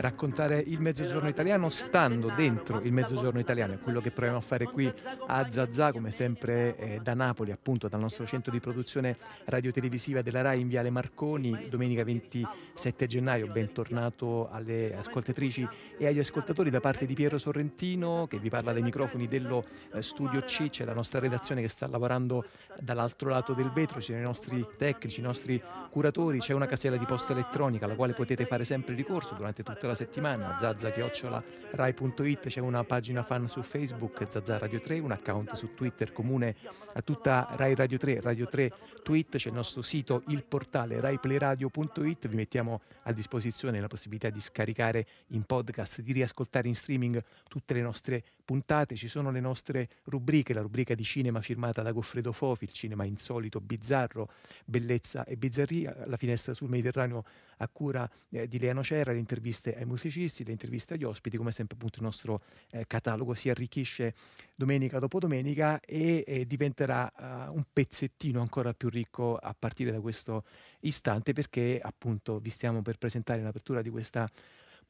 raccontare il mezzogiorno italiano stando dentro il mezzogiorno italiano, è quello che proviamo a fare qui a Zazà, come sempre eh, da Napoli, appunto dal nostro centro di produzione radiotelevisiva della RAI in Viale Marconi, domenica 27 gennaio, bentornato alle ascoltatrici e agli ascoltatori da parte di Piero Sorrentino che vi parla dai microfoni dello eh, Studio C, c'è la nostra redazione che sta lavorando dall'altro lato del vetro, ci sono i nostri tecnici, i nostri curatori, c'è una casella di posta elettronica alla quale potete fare sempre ricorso durante tutta la settimana, zazza-rai.it, c'è una pagina fan su Facebook, Zazza Radio 3, un account su Twitter comune a tutta Rai Radio 3, Radio 3 Tweet, c'è il nostro sito, il portale raiplayradio.it, vi mettiamo a disposizione la possibilità di scaricare in podcast, di riascoltare in streaming tutte le nostre puntate, ci sono le nostre rubriche, la rubrica di cinema firmata da Goffredo Fofi, il cinema insolito, bizzarro, bellezza e bizzarria, la finestra sul Mediterraneo a cura eh, di Leano Cerra, le interviste ai musicisti, le interviste agli ospiti, come sempre appunto il nostro eh, catalogo si arricchisce domenica dopo domenica e eh, diventerà uh, un pezzettino ancora più ricco a partire da questo istante perché appunto vi stiamo per presentare in apertura di questa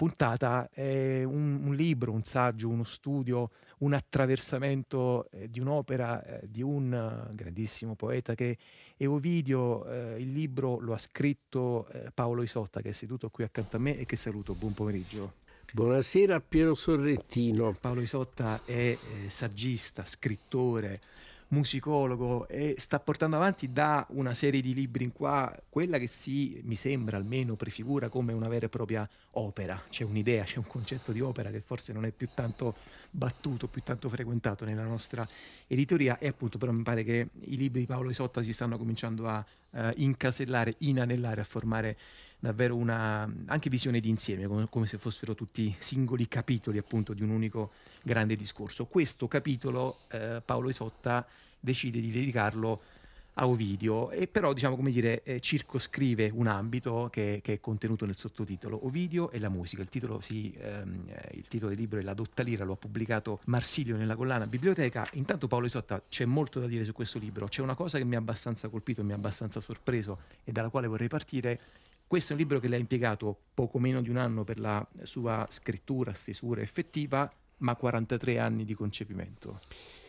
puntata è un, un, libro, un saggio, uno studio, un attraversamento eh, di un'opera eh, di un uh, grandissimo poeta che è Ovidio. Eh, il libro lo ha scritto eh, Paolo Isotta che è seduto qui accanto a me e che saluto. Buon pomeriggio. Buonasera Piero Sorrentino. Paolo Isotta è eh, saggista, scrittore, musicologo e sta portando avanti da una serie di libri in qua quella che si, mi sembra almeno, prefigura come una vera e propria opera. C'è un'idea, c'è un concetto di opera che forse non è più tanto battuto, più tanto frequentato nella nostra editoria e appunto però mi pare che i libri di Paolo Isotta si stanno cominciando a uh, incasellare, inanellare, a formare davvero una anche visione di insieme, come, come, se fossero tutti singoli capitoli appunto di un unico grande discorso. Questo capitolo eh, Paolo Isotta decide di dedicarlo a Ovidio. E però diciamo come dire eh, circoscrive un ambito che, che, è contenuto nel sottotitolo Ovidio e la musica. Il titolo, si, ehm, eh, il titolo del libro è La dotta lira lo ha pubblicato Marsilio nella collana biblioteca. Intanto Paolo Isotta c'è molto da dire su questo libro. C'è una cosa che mi ha abbastanza colpito mi ha abbastanza sorpreso e dalla quale vorrei partire. Questo è un libro che lei ha impiegato poco meno di un anno per la sua scrittura, stesura effettiva, ma 43 anni di concepimento.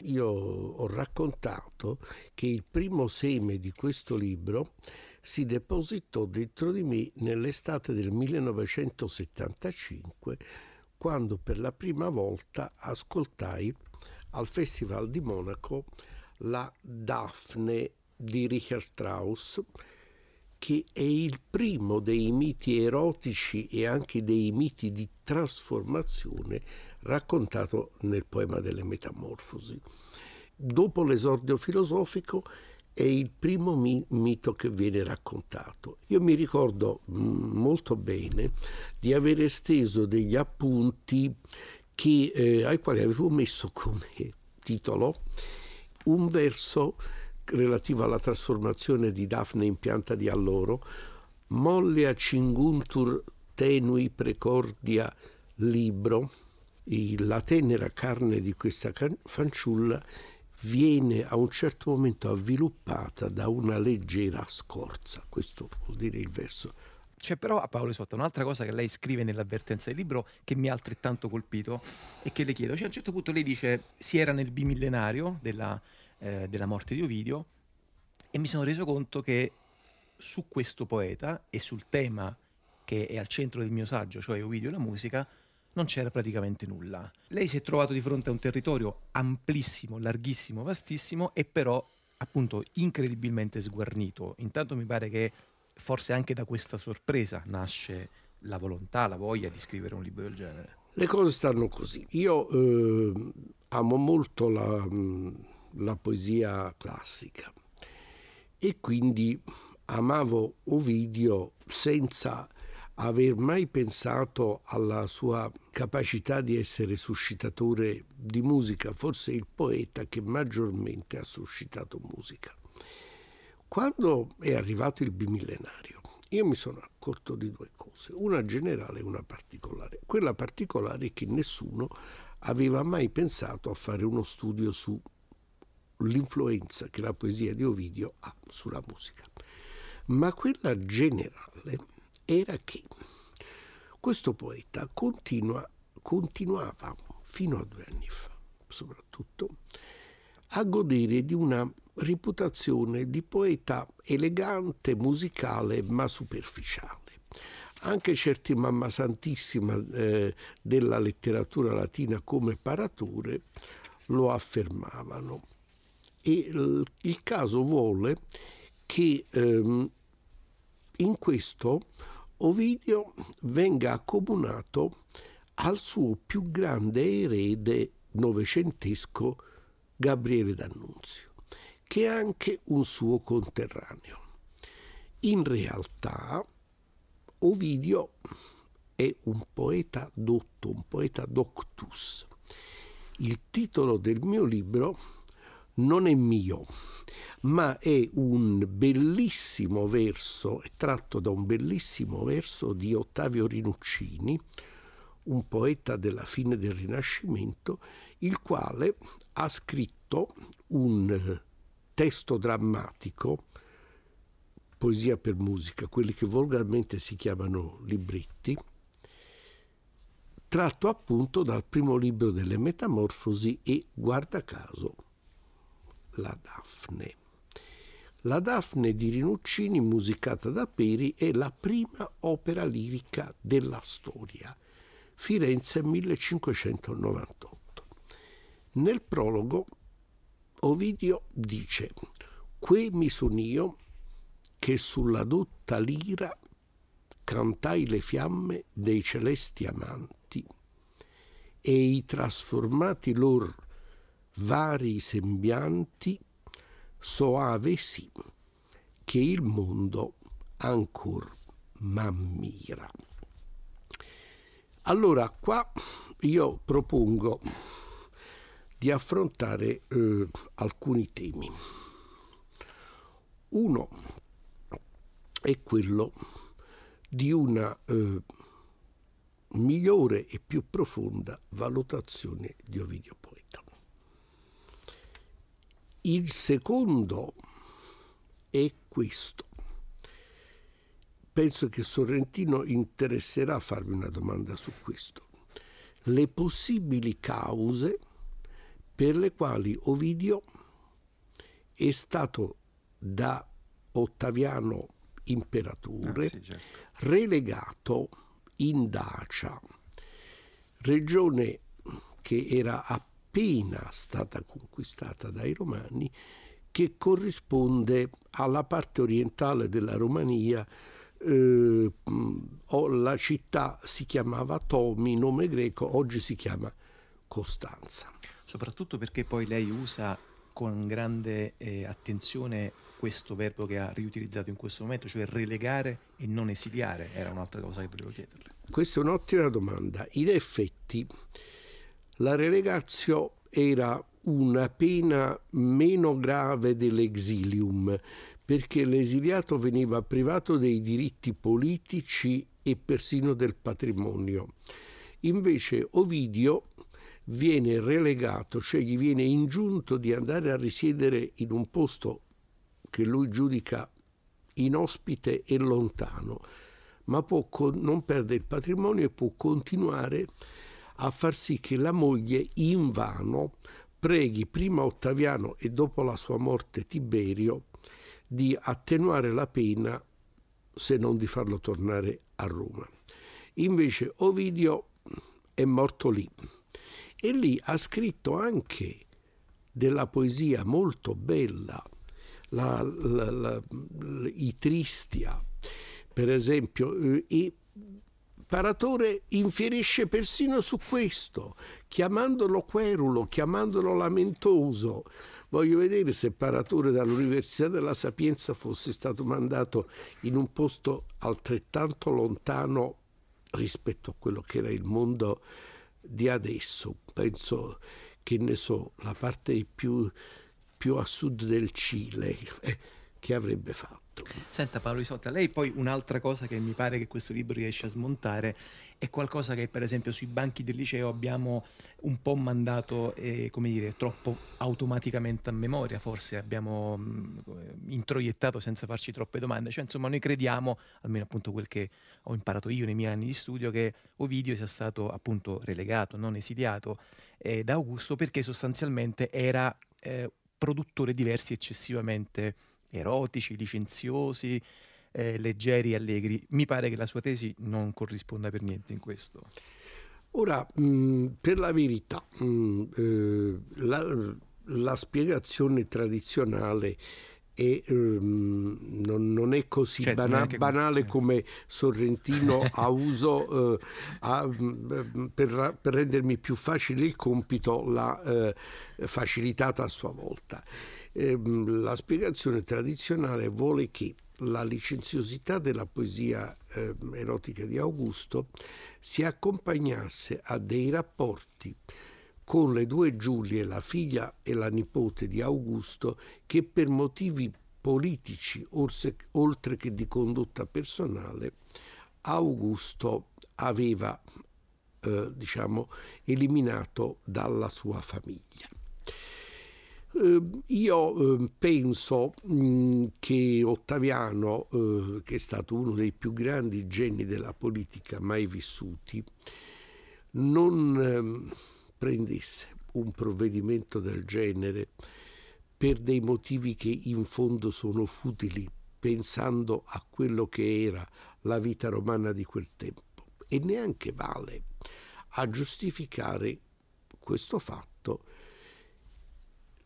Io ho raccontato che il primo seme di questo libro si depositò dentro di me nell'estate del 1975, quando per la prima volta ascoltai al Festival di Monaco la Daphne di Richard Strauss, che è il primo dei miti erotici e anche dei miti di trasformazione raccontato nel poema delle Metamorfosi. Dopo l'esordio filosofico è il primo mi- mito che viene raccontato. Io mi ricordo mm, molto bene di aver esteso degli appunti che, eh, ai quali avevo messo come titolo un verso relativo alla trasformazione di Daphne in pianta di alloro, molle cinguntur tenui precordia libro, la tenera carne di questa fanciulla viene a un certo momento avviluppata da una leggera scorza. Questo vuol dire il verso. C'è però a Paolo Sotto un'altra cosa che lei scrive nell'avvertenza del libro che mi ha altrettanto colpito e che le chiedo. Cioè, a un certo punto lei dice si era nel bimillenario della eh, della morte di Ovidio e mi sono reso conto che su questo poeta e sul tema che è al centro del mio saggio, cioè Ovidio e la musica, non c'era praticamente nulla. Lei si è trovato di fronte a un territorio amplissimo, larghissimo, vastissimo e però appunto incredibilmente sguarnito. Intanto mi pare che forse anche da questa sorpresa nasce la volontà, la voglia di scrivere un libro del genere. Le cose stanno così. Io eh, amo molto la, la poesia classica e quindi amavo Ovidio senza aver mai pensato alla sua capacità di essere suscitatore di musica, forse il poeta che maggiormente ha suscitato musica. Quando è arrivato il bimillenario, io mi sono accorto di due cose, una generale e una particolare. Quella particolare è che nessuno aveva mai pensato a fare uno studio su l'influenza che la poesia di Ovidio ha sulla musica. Ma quella generale era che Questo poeta continua, continuava fino a due anni fa, soprattutto, a godere di una reputazione di poeta elegante, musicale, ma superficiale. Anche certi mamma santissima eh, della letteratura latina come Paratore lo affermavano. E il, caso vuole che ehm, in questo Ovidio venga accomunato al suo più grande erede novecentesco Gabriele D'Annunzio, che è anche un suo conterraneo. In realtà Ovidio è un poeta dotto, un poeta doctus. Il titolo del mio libro non è mio, ma è un bellissimo verso, è tratto da un bellissimo verso di Ottavio Rinuccini, un poeta della fine del Rinascimento, il quale ha scritto un testo drammatico, poesia per musica, quelli che volgarmente si chiamano libretti, tratto appunto dal primo libro delle Metamorfosi e, guarda caso, la Daphne. La Daphne di Rinuccini, musicata da Peri, è la prima opera lirica della storia. Firenze 1598. Nel prologo Ovidio dice Que mi son io che sulla dotta lira cantai le fiamme dei celesti amanti e i trasformati lor vari sembianti soave sì che il mondo ancor m'ammira. Allora qua io propongo di affrontare eh, alcuni temi. Uno è quello di una eh, migliore e più profonda valutazione di Ovidio Poeta. Il secondo è questo. Penso che Sorrentino interesserà a farvi una domanda su questo. Le possibili cause per le quali Ovidio è stato da Ottaviano imperatore ah, sì, certo. relegato in Dacia, regione che era appena stata conquistata dai Romani, che corrisponde alla parte orientale della Romania. Eh, la città si chiamava Tomi, nome greco, oggi si chiama Costanza. Soprattutto perché poi lei usa con grande eh, attenzione questo verbo che ha riutilizzato in questo momento, cioè relegare e non esiliare, era un'altra cosa che volevo chiederle. Questa è un'ottima domanda. In effetti la relegazio era una pena meno grave dell'exilium, perché l'esiliato veniva privato dei diritti politici e persino del patrimonio. Invece Ovidio viene relegato, cioè gli viene ingiunto di andare a risiedere in un posto che lui giudica inospite e lontano, ma può non perde il patrimonio e può continuare a far sì che la moglie invano preghi prima Ottaviano e dopo la sua morte Tiberio di attenuare la pena se non di farlo tornare a Roma. Invece Ovidio è morto lì e lì ha scritto anche della poesia molto bella, la, la, la, i Tristia, per esempio, eh, e Paratore infierisce persino su questo, chiamandolo querulo, chiamandolo lamentoso. Voglio vedere se Paratore dall'Università della Sapienza fosse stato mandato in un posto altrettanto lontano rispetto a quello che era il mondo di adesso, penso che ne so, la parte più, più a sud del Cile, che avrebbe fatto. Senta Paolo Isotta, lei poi un'altra cosa che mi pare che questo libro riesce a smontare è qualcosa che per esempio sui banchi del liceo abbiamo un po' mandato, eh, come dire, troppo automaticamente a memoria, forse abbiamo mh, mm, introiettato senza farci troppe domande, cioè insomma noi crediamo, almeno appunto quel che ho imparato io nei miei anni di studio, che Ovidio sia stato appunto relegato, non esiliato eh, da Augusto perché sostanzialmente era eh, produttore di versi eccessivamente erotici, licenziosi, eh, leggeri, allegri. Mi pare che la sua tesi non corrisponda per niente in questo. Ora, mh, mm, per la verità, mh, mm, eh, la, la, spiegazione tradizionale è, um, non, non, è così certo, bana- banale come Sorrentino ha uso uh, ha, mm, per, per, rendermi più facile il compito, l'ha uh, facilitata a sua volta. Ehm, la spiegazione tradizionale vuole che la licenziosità della poesia eh, erotica di Augusto si accompagnasse a dei rapporti con le due Giulie, la figlia e la nipote di Augusto, che per motivi politici, oltre che di condotta personale, Augusto aveva eh, diciamo, eliminato dalla sua famiglia. Eh, io eh, penso mm, che Ottaviano, eh, che è stato uno dei più grandi geni della politica mai vissuti, non ehm, prendesse un provvedimento del genere per dei motivi che in fondo sono futili, pensando a quello che era la vita romana di quel tempo, e neanche vale a giustificare questo fatto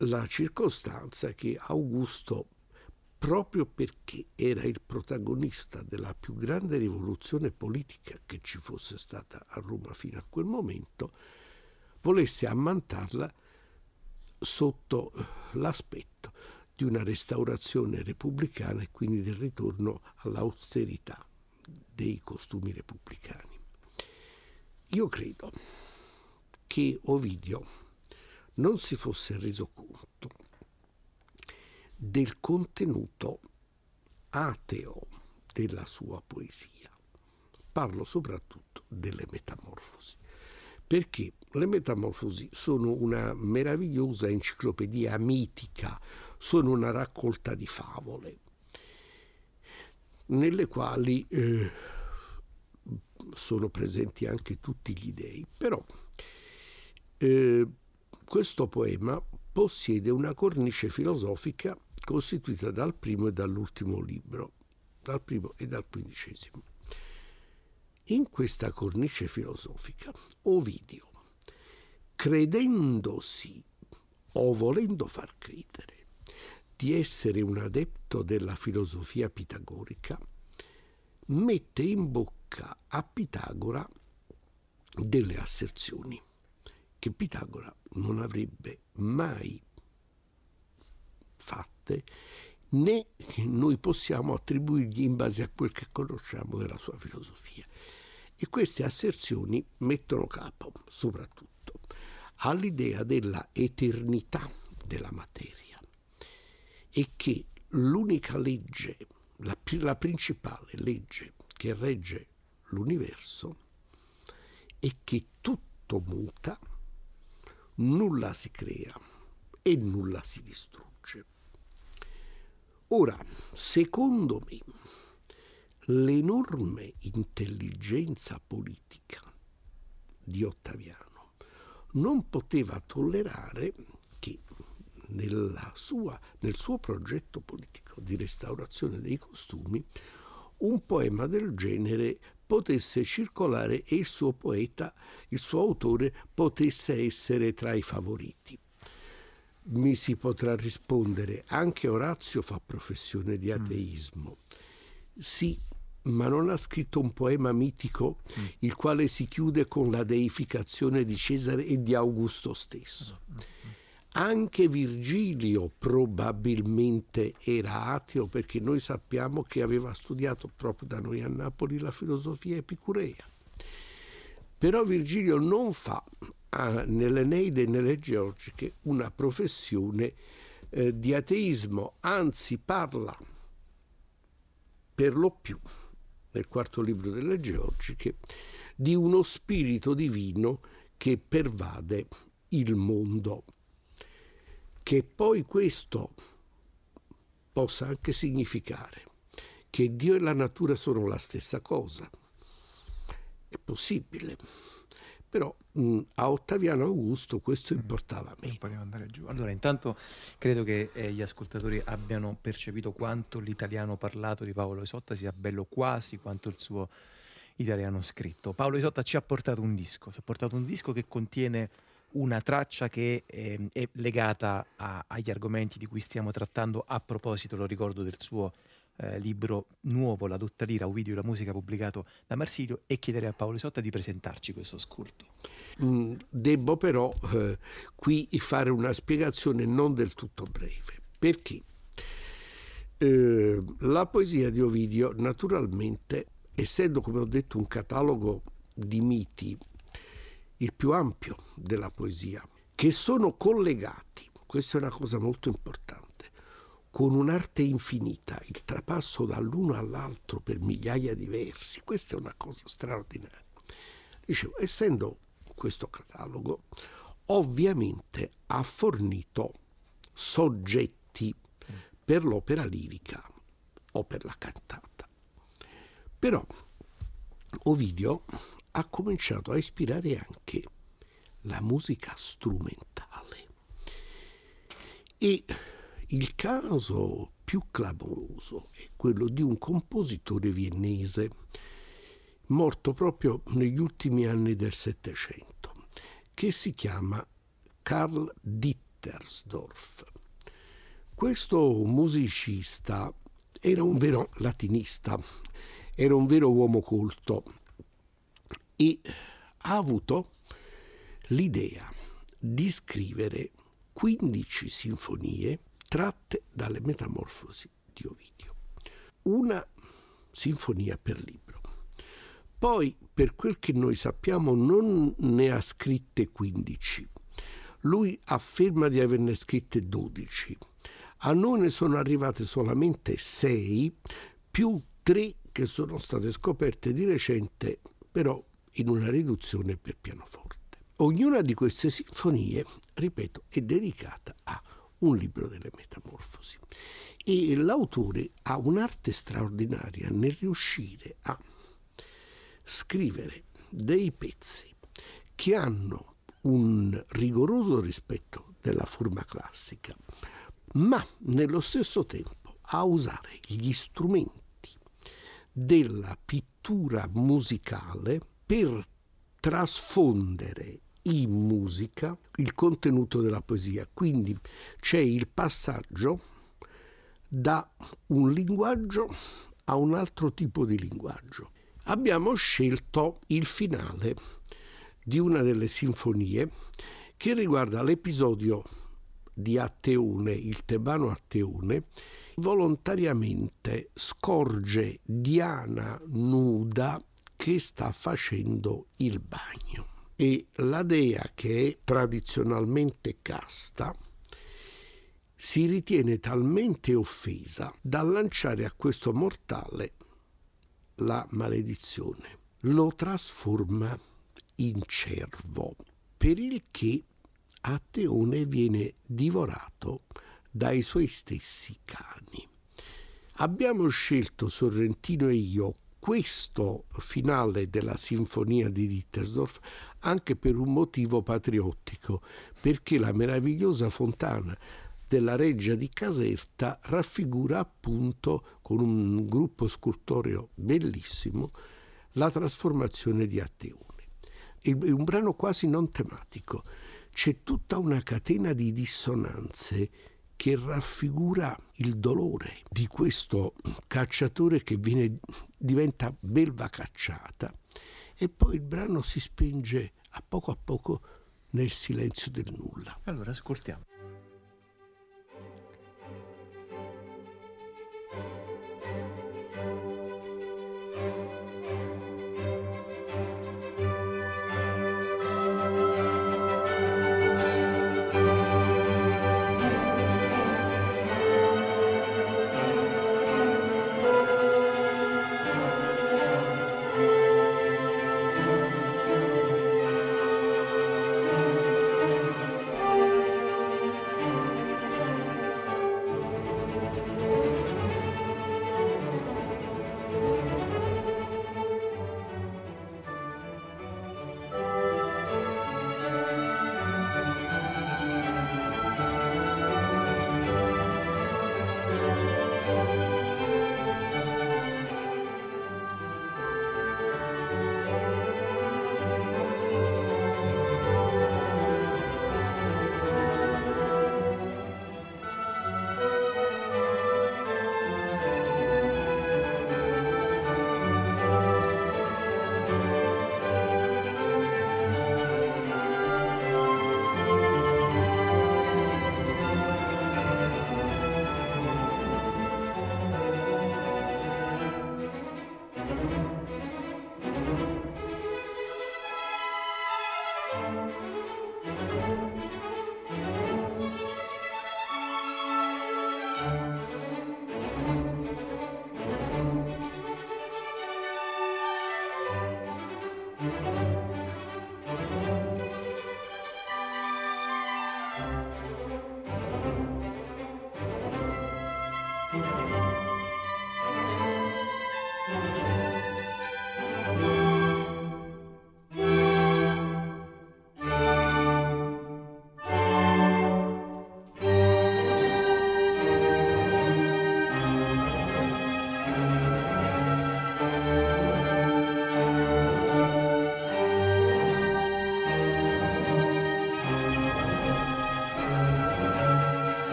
la circostanza che Augusto, proprio perché era il protagonista della più grande rivoluzione politica che ci fosse stata a Roma fino a quel momento, volesse ammantarla sotto l'aspetto di una restaurazione repubblicana e quindi del ritorno all'austerità dei costumi repubblicani. Io credo che Ovidio non si fosse reso conto del contenuto ateo della sua poesia. Parlo soprattutto delle metamorfosi, perché le metamorfosi sono una meravigliosa enciclopedia mitica, sono una raccolta di favole, nelle quali eh, sono presenti anche tutti gli dei, però eh, questo poema possiede una cornice filosofica costituita dal primo e dall'ultimo libro, dal primo e dal quindicesimo. In questa cornice filosofica, Ovidio, credendosi o volendo far credere di essere un adepto della filosofia pitagorica, mette in bocca a Pitagora delle asserzioni che Pitagora non avrebbe mai fatte né noi possiamo attribuirgli in base a quel che conosciamo della sua filosofia. E queste asserzioni mettono capo soprattutto all'idea della eternità della materia e che l'unica legge, la, la principale legge che regge l'universo è che tutto muta nulla si crea e nulla si distrugge. Ora, secondo me, l'enorme intelligenza politica di Ottaviano non poteva tollerare che sua, nel suo progetto politico di restaurazione dei costumi un poema del genere potesse circolare e il suo poeta, il suo autore, potesse essere tra i favoriti. Mi si potrà rispondere, anche Orazio fa professione di mm. ateismo. Sì, ma non ha scritto un poema mitico mm. il quale si chiude con la deificazione di Cesare e di Augusto stesso. Anche Virgilio probabilmente era ateo perché noi sappiamo che aveva studiato proprio da noi a Napoli la filosofia epicurea. Però Virgilio non fa ah, nell'Eneide e nelle Georgiche una professione eh, di ateismo, anzi parla per lo più nel quarto libro delle Georgiche di uno spirito divino che pervade il mondo. Che poi questo possa anche significare che Dio e la natura sono la stessa cosa. È possibile. Però mh, a Ottaviano Augusto questo mm. importava meno. Vogliamo andare giù. Allora, intanto credo che eh, gli ascoltatori abbiano percepito quanto l'italiano parlato di Paolo Isotta sia bello quasi quanto il suo italiano scritto. Paolo Isotta ci ha portato un disco, ci ha portato un disco che contiene una traccia che eh, è legata a, agli argomenti di cui stiamo trattando a proposito, lo ricordo, del suo eh, libro nuovo, La dotta lira, Ovidio e la musica, pubblicato da Marsilio, e chiederei a Paolo Isotta di presentarci questo scurto. Mm, devo però eh, qui fare una spiegazione non del tutto breve. Perché? Eh, la poesia di Ovidio, naturalmente, essendo, come ho detto, un catalogo di miti il più ampio della poesia, che sono collegati, questa è una cosa molto importante, con un'arte infinita, il trapasso dall'uno all'altro per migliaia di versi, questa è una cosa straordinaria. Dicevo, essendo questo catalogo, ovviamente ha fornito soggetti per l'opera lirica o per la cantata. Però Ovidio ha cominciato a ispirare anche la musica strumentale. E il caso più clamoroso è quello di un compositore viennese morto proprio negli ultimi anni del Settecento, che si chiama Karl Dittersdorf. Questo musicista era un vero latinista, era un vero uomo colto e ha avuto l'idea di scrivere 15 sinfonie tratte dalle Metamorfosi di Ovidio. Una sinfonia per libro. Poi, per quel che noi sappiamo, non ne ha scritte 15. Lui afferma di averne scritte 12. A noi ne sono arrivate solamente 6, più 3 che sono state scoperte di recente, però in una riduzione per pianoforte. Ognuna di queste sinfonie, ripeto, è dedicata a un libro delle metamorfosi e l'autore ha un'arte straordinaria nel riuscire a scrivere dei pezzi che hanno un rigoroso rispetto della forma classica, ma nello stesso tempo a usare gli strumenti della pittura musicale per trasfondere in musica il contenuto della poesia. Quindi c'è il passaggio da un linguaggio a un altro tipo di linguaggio. Abbiamo scelto il finale di una delle sinfonie che riguarda l'episodio di Atteone, il tebano Atteone, volontariamente scorge Diana nuda che sta facendo il bagno. E la dea, che è tradizionalmente casta, si ritiene talmente offesa da lanciare a questo mortale la maledizione. Lo trasforma in cervo, per il che Ateone viene divorato dai suoi stessi cani. Abbiamo scelto Sorrentino e io questo finale della sinfonia di Dittersdorf anche per un motivo patriottico, perché la meravigliosa fontana della reggia di Caserta raffigura appunto con un gruppo scultoreo bellissimo la trasformazione di Atteone. È un brano quasi non tematico, c'è tutta una catena di dissonanze che raffigura il dolore di questo cacciatore che viene, diventa belva cacciata e poi il brano si spinge a poco a poco nel silenzio del nulla. Allora ascoltiamo.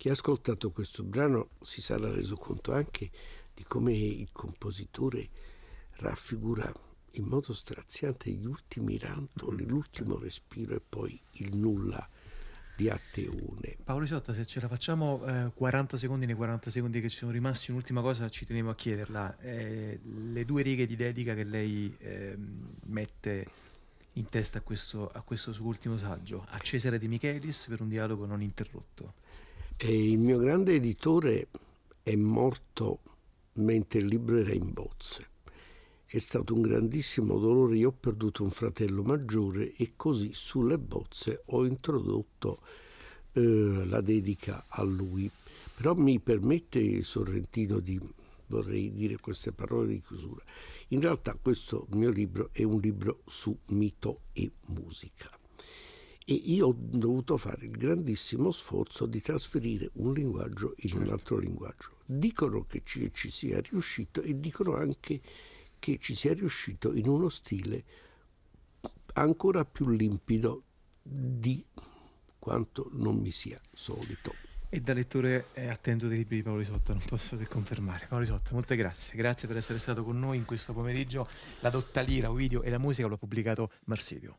Chi ha ascoltato questo brano si sarà reso conto anche di come il compositore raffigura in modo straziante gli ultimi rantoli, l'ultimo respiro e poi il nulla di Atteune. Paolo Isotta, se ce la facciamo eh, 40 secondi nei 40 secondi che ci sono rimasti, un'ultima cosa ci tenevo a chiederla. Eh, le due righe di dedica che lei eh, mette in testa a questo, a questo, suo ultimo saggio, a Cesare De Michelis per un dialogo non interrotto. Il mio grande editore è morto mentre il libro era in bozze. È stato un grandissimo dolore, io ho perduto un fratello maggiore e così sulle bozze ho introdotto eh, la dedica a lui. Però mi permette Sorrentino di, vorrei dire queste parole di chiusura. In realtà questo mio libro è un libro su mito e musica e io ho dovuto fare il grandissimo sforzo di trasferire un linguaggio in un altro linguaggio. Dicono che ci, ci sia riuscito e dicono anche che ci sia riuscito in uno stile ancora più limpido di quanto non mi sia solito. E da lettore attento dei libri di Paolo Isotta, non posso che confermare. Paolo Isotta, molte grazie. Grazie per essere stato con noi in questo pomeriggio. La dotta lira, Ovidio e la musica l'ho pubblicato Marsilio.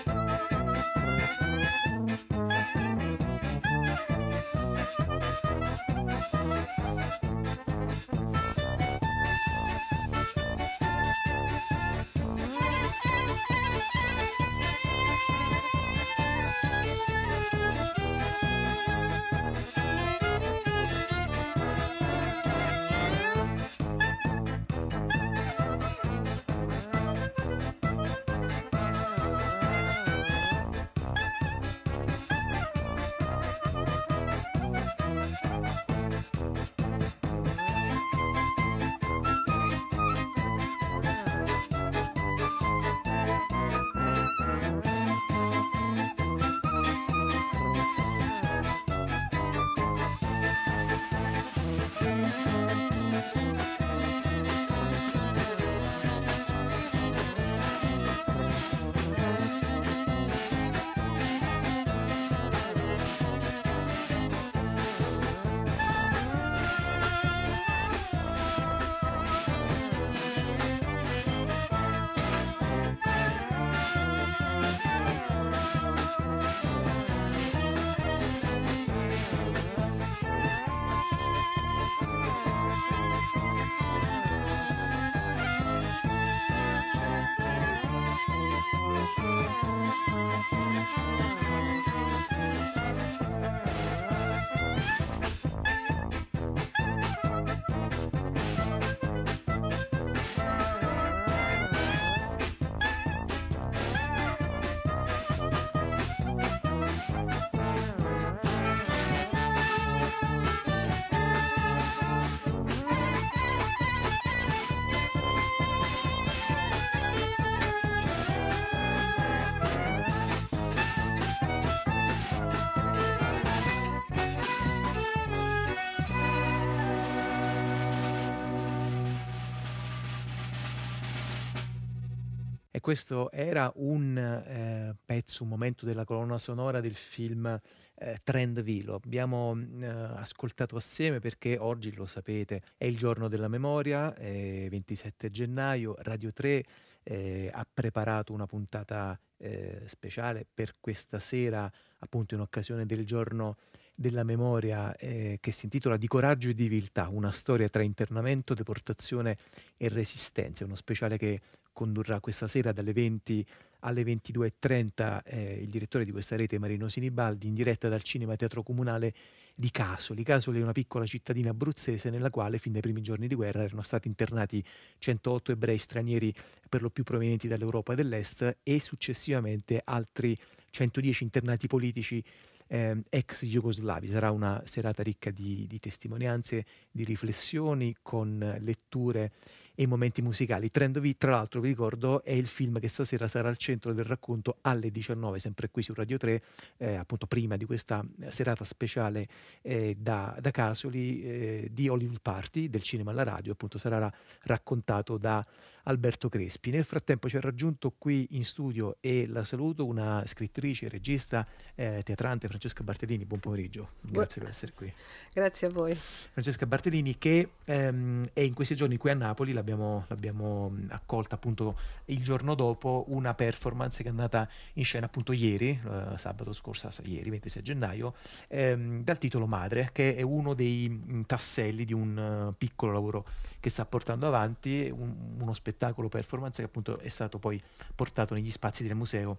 questo era un eh, pezzo, un momento della colonna sonora del film eh, Trend Lo abbiamo eh, ascoltato assieme perché oggi, lo sapete, è il giorno della memoria, 27 gennaio, Radio 3 eh, ha preparato una puntata eh, speciale per questa sera, appunto in occasione del giorno della memoria eh, che si intitola Di coraggio e di viltà, una storia tra internamento, deportazione e resistenza, uno speciale che condurrà questa sera dalle 20 alle 22.30 eh, il direttore di questa rete Marino Sinibaldi in diretta dal Cinema Teatro Comunale di Casoli. Casoli è una piccola cittadina abruzzese nella quale fin dai primi giorni di guerra erano stati internati 108 ebrei stranieri per lo più provenienti dall'Europa dell'Est e successivamente altri 110 internati politici eh, ex jugoslavi. Sarà una serata ricca di, di testimonianze, di riflessioni con letture e momenti musicali. Trend V, tra l'altro, vi ricordo, è il film che stasera sarà al centro del racconto alle 19, sempre qui su Radio 3, eh, appunto prima di questa serata speciale eh, da, da, Casoli eh, di Hollywood Party, del cinema alla radio, appunto sarà raccontato da Alberto Crespi. Nel frattempo ci ha raggiunto qui in studio e la saluto una scrittrice, regista, eh, teatrante Francesca Bartellini. Buon pomeriggio, grazie Bu- per essere qui. Grazie a voi. Francesca Bartellini che ehm, è in questi giorni qui a Napoli, l'abbiamo, l'abbiamo accolta appunto il giorno dopo una performance che è andata in scena appunto ieri, eh, sabato scorso, ieri 26 gennaio, ehm, dal titolo Madre, che è uno dei tasselli di un uh, piccolo lavoro che sta portando avanti, un, uno spettacolo performance che appunto è stato poi portato negli spazi del museo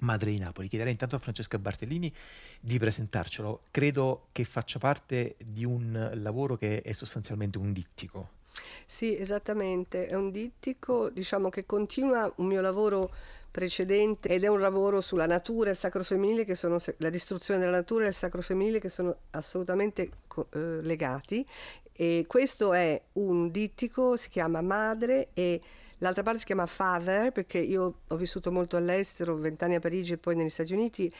Madre di Napoli. Chiederei intanto a Francesca Bartellini di presentarcelo. Credo che faccia parte di un lavoro che è sostanzialmente un dittico. Sì, esattamente, è un dittico, diciamo che continua un mio lavoro precedente ed è un lavoro sulla natura e il sacro femminile che sono la distruzione della natura e il sacro femminile che sono assolutamente eh, legati e questo è un dittico, si chiama Madre e l'altra parte si chiama Father perché io ho vissuto molto all'estero, vent'anni a Parigi e poi negli Stati Uniti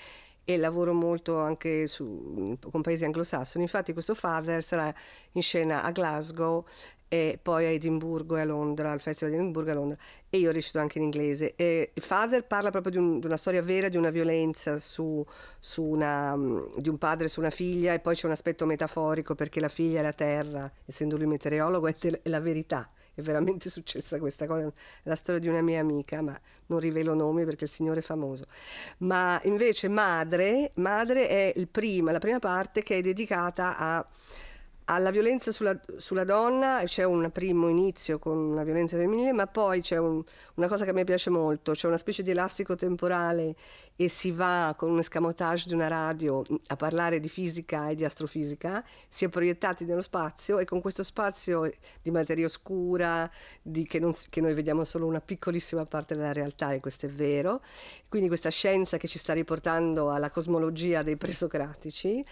e lavoro molto anche su, con paesi anglosassoni. Infatti questo Father sarà in scena a Glasgow e poi a Edimburgo e a Londra, al Festival di Edimburgo e a Londra, e io recito anche in inglese. E Father parla proprio di, un, di, una storia vera, di una violenza su, su una, di un padre su una figlia, e poi c'è un aspetto metaforico perché la figlia è la terra, essendo lui meteorologo, è, te- è la verità. È veramente successa questa cosa, la storia di una mia amica, ma non rivelo nomi perché il signore è famoso. Ma invece Madre, Madre è prima, la prima parte che è dedicata a alla violenza sulla, sulla, donna c'è un primo inizio con una violenza femminile, ma poi c'è un, una cosa che a me piace molto, c'è una specie di elastico temporale e si va con un escamotage di una radio a parlare di fisica e di astrofisica, si è proiettati nello spazio e con questo spazio di materia oscura, di, che, non, che noi vediamo solo una piccolissima parte della realtà e questo è vero, quindi questa scienza che ci sta riportando alla cosmologia dei presocratici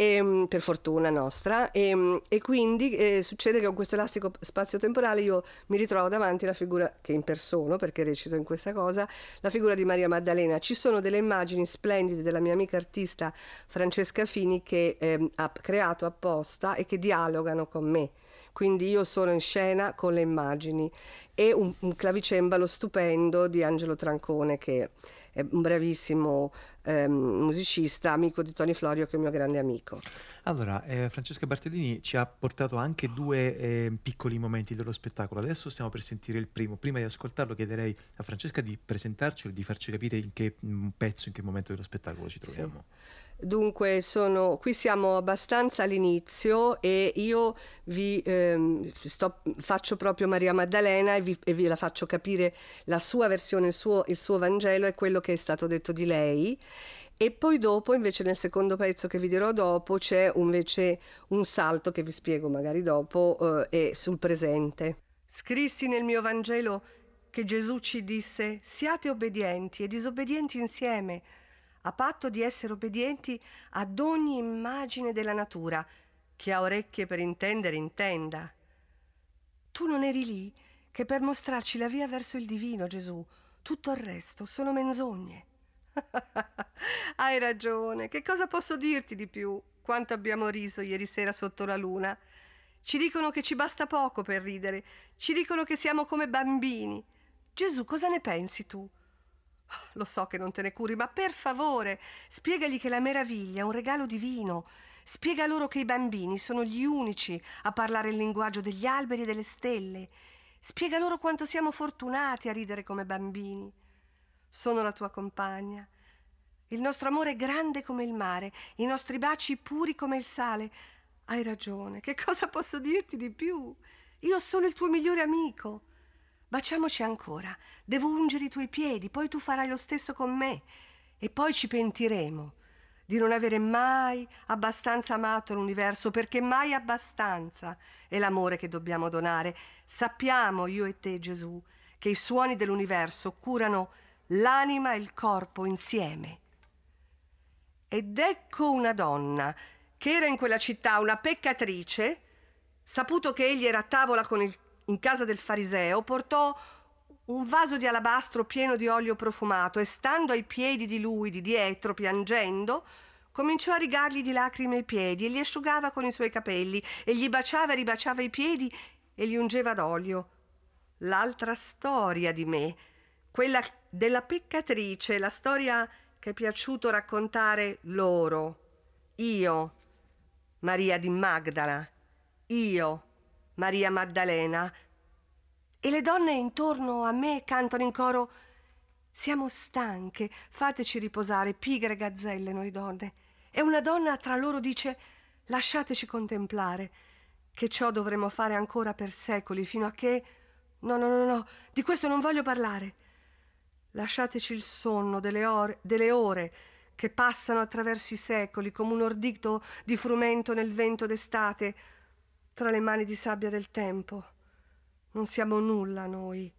e, ehm, per fortuna nostra, e, ehm, e quindi eh, succede che con questo elastico spazio-temporale io mi ritrovo davanti la figura, che impersono perché recito in questa cosa, la figura di Maria Maddalena. Ci sono delle immagini splendide della mia amica artista Francesca Fini che eh, ha creato apposta e che dialogano con me. Quindi io sono in scena con le immagini. E un, un clavicembalo stupendo di Angelo Trancone che è un bravissimo ehm, musicista, amico di Tony Florio che è un mio grande amico. Allora, eh, Francesca Bartellini ci ha portato anche due eh, piccoli momenti dello spettacolo. Adesso stiamo per sentire il primo. Prima di ascoltarlo chiederei a Francesca di presentarcelo e di farci capire in che mm, pezzo, in che momento dello spettacolo ci troviamo. Sì. Dunque, sono, qui siamo abbastanza all'inizio e io vi ehm, sto, faccio proprio Maria Maddalena e vi, e vi, la faccio capire la sua versione, il suo, il suo Vangelo e quello che è stato detto di lei. E poi dopo, invece, nel secondo pezzo che vi dirò dopo, c'è invece un salto che vi spiego magari dopo eh, sul presente. Scrissi nel mio Vangelo che Gesù ci disse: siate obbedienti e disobbedienti insieme a patto di essere obbedienti ad ogni immagine della natura. Chi ha orecchie per intendere, intenda. Tu non eri lì che per mostrarci la via verso il divino, Gesù. Tutto il resto sono menzogne. Hai ragione. Che cosa posso dirti di più? Quanto abbiamo riso ieri sera sotto la luna. Ci dicono che ci basta poco per ridere. Ci dicono che siamo come bambini. Gesù, cosa ne pensi tu? Lo so che non te ne curi, ma per favore, spiegagli che la meraviglia è un regalo divino. Spiega loro che i bambini sono gli unici a parlare il linguaggio degli alberi e delle stelle. Spiega loro quanto siamo fortunati a ridere come bambini. Sono la tua compagna. Il nostro amore è grande come il mare, i nostri baci puri come il sale. Hai ragione, che cosa posso dirti di più? Io sono il tuo migliore amico. Baciamoci ancora. Devo ungere i tuoi piedi, poi tu farai lo stesso con me. E poi ci pentiremo di non avere mai abbastanza amato l'universo, perché mai abbastanza è l'amore che dobbiamo donare. Sappiamo, io e te, Gesù, che i suoni dell'universo curano l'anima e il corpo insieme. Ed ecco una donna che era in quella città una peccatrice, saputo che egli era a tavola con il in casa del fariseo, portò un vaso di alabastro pieno di olio profumato e stando ai piedi di lui di dietro, piangendo, cominciò a rigargli di lacrime i piedi e li asciugava con i suoi capelli e gli baciava e ribaciava i piedi e li ungeva d'olio. L'altra storia di me, quella della peccatrice, la storia che è piaciuto raccontare loro. Io, Maria di Magdala, io, Maria Maddalena, e le donne intorno a me cantano in coro Siamo stanche, fateci riposare, pigre gazzelle noi donne. E una donna tra loro dice Lasciateci contemplare, che ciò dovremo fare ancora per secoli, fino a che... No, no, no, no, di questo non voglio parlare. Lasciateci il sonno delle ore, delle ore che passano attraverso i secoli come un ordito di frumento nel vento d'estate tra le mani di sabbia del tempo. Non siamo nulla noi.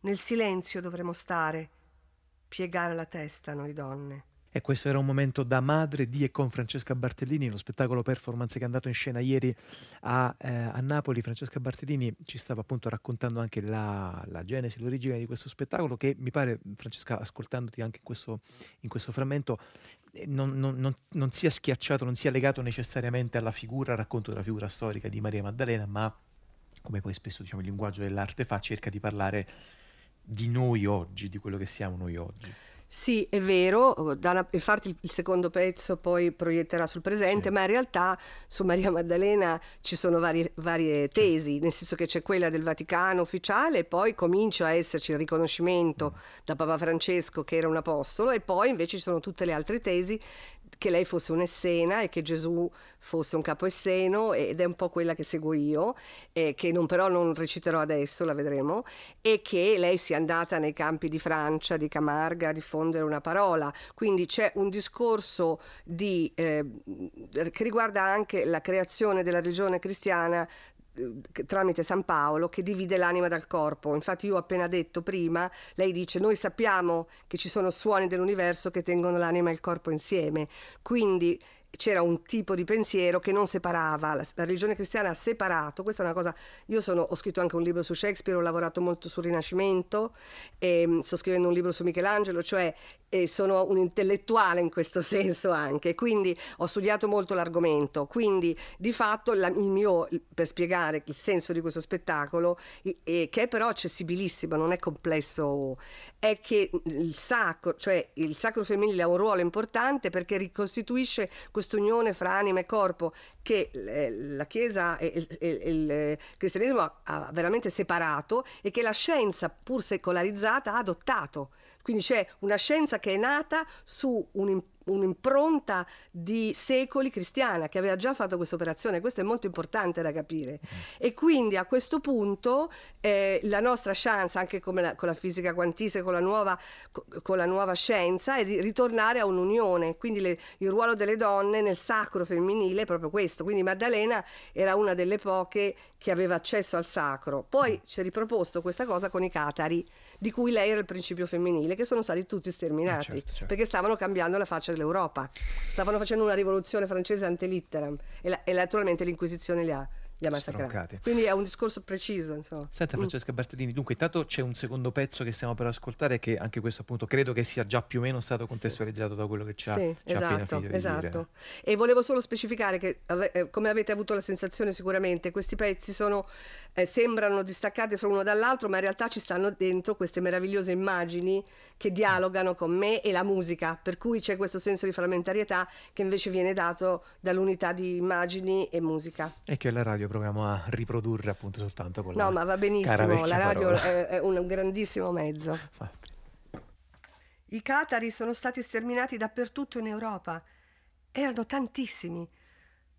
Nel silenzio dovremo stare, piegare la testa noi donne. E questo era un momento da madre di e con Francesca Bartellini, lo spettacolo performance che è andato in scena ieri a, eh, a Napoli. Francesca Bartellini ci stava appunto raccontando anche la, la, genesi, l'origine di questo spettacolo che mi pare, Francesca, ascoltandoti anche in questo, in questo frammento, non, non, non, non, sia schiacciato, non sia legato necessariamente alla figura, al racconto della figura storica di Maria Maddalena, ma come poi spesso diciamo il linguaggio dell'arte fa, cerca di parlare di noi oggi, di quello che siamo noi oggi. Sì, è vero, Dana, infatti il secondo pezzo poi proietterà sul presente, sì. ma in realtà su Maria Maddalena ci sono varie, varie tesi, nel senso che c'è quella del Vaticano ufficiale e poi comincia a esserci il riconoscimento mm. da Papa Francesco che era un apostolo e poi invece ci sono tutte le altre tesi che lei fosse un'essena e che Gesù fosse un capoesseno ed è un po' quella che seguo io, eh, che non, però non reciterò adesso, la vedremo, e che lei sia andata nei campi di Francia, di Camarga a diffondere una parola. Quindi c'è un discorso di, eh, che riguarda anche la creazione della religione cristiana tramite San Paolo che divide l'anima dal corpo. Infatti io ho appena detto prima, lei dice noi sappiamo che ci sono suoni dell'universo che tengono l'anima e il corpo insieme. Quindi c'era un tipo di pensiero che non separava, la, la, religione cristiana ha separato, questa è una cosa, io sono, ho scritto anche un libro su Shakespeare, ho lavorato molto sul Rinascimento, e, sto scrivendo un libro su Michelangelo, cioè e sono un intellettuale in questo senso anche, quindi ho studiato molto l'argomento, quindi di fatto la, il mio, per spiegare il senso di questo spettacolo, e, che è però accessibilissimo, non è complesso, è che il sacro, cioè il sacro femminile ha un ruolo importante perché ricostituisce questa unione fra anima e corpo che eh, la Chiesa e il, il cristianesimo ha veramente separato e che la scienza, pur secolarizzata, ha adottato. Quindi c'è una scienza che è nata su un, un'impronta di secoli cristiana che aveva già fatto questa operazione, questo è molto importante da capire. E quindi a questo punto eh, la nostra chance, anche la, con la fisica quantistica, con la, nuova, con la nuova scienza, è di ritornare a un'unione. Quindi le, il ruolo delle donne nel sacro femminile è proprio questo. Quindi Maddalena era una delle poche che aveva accesso al sacro. Poi ci è riproposto questa cosa con i catari di cui lei era il principio femminile, che sono stati tutti sterminati, eh certo, certo. perché stavano cambiando la faccia dell'Europa, stavano facendo una rivoluzione francese ante litteram e, la, e naturalmente l'Inquisizione li ha li ha massacrati. Quindi è un discorso preciso. Insomma. Senta mm. Francesca. Bartolini, dunque intanto c'è un secondo pezzo che stiamo per ascoltare che anche questo appunto credo che sia già più o meno stato contestualizzato sì. da quello che ci ha, sì, ci esatto, ha esatto. E volevo solo specificare che eh, come avete avuto la sensazione sicuramente questi pezzi sono, eh, sembrano distaccati fra uno dall'altro ma in realtà ci stanno dentro queste meravigliose immagini che dialogano con me e la musica, per cui c'è questo senso di frammentarietà che invece viene dato dall'unità di immagini e musica. E che la radio radio proviamo a riprodurre appunto soltanto con no, la No, ma va benissimo, la radio è, è, un grandissimo mezzo. I catari sono stati sterminati dappertutto in Europa. Erano tantissimi.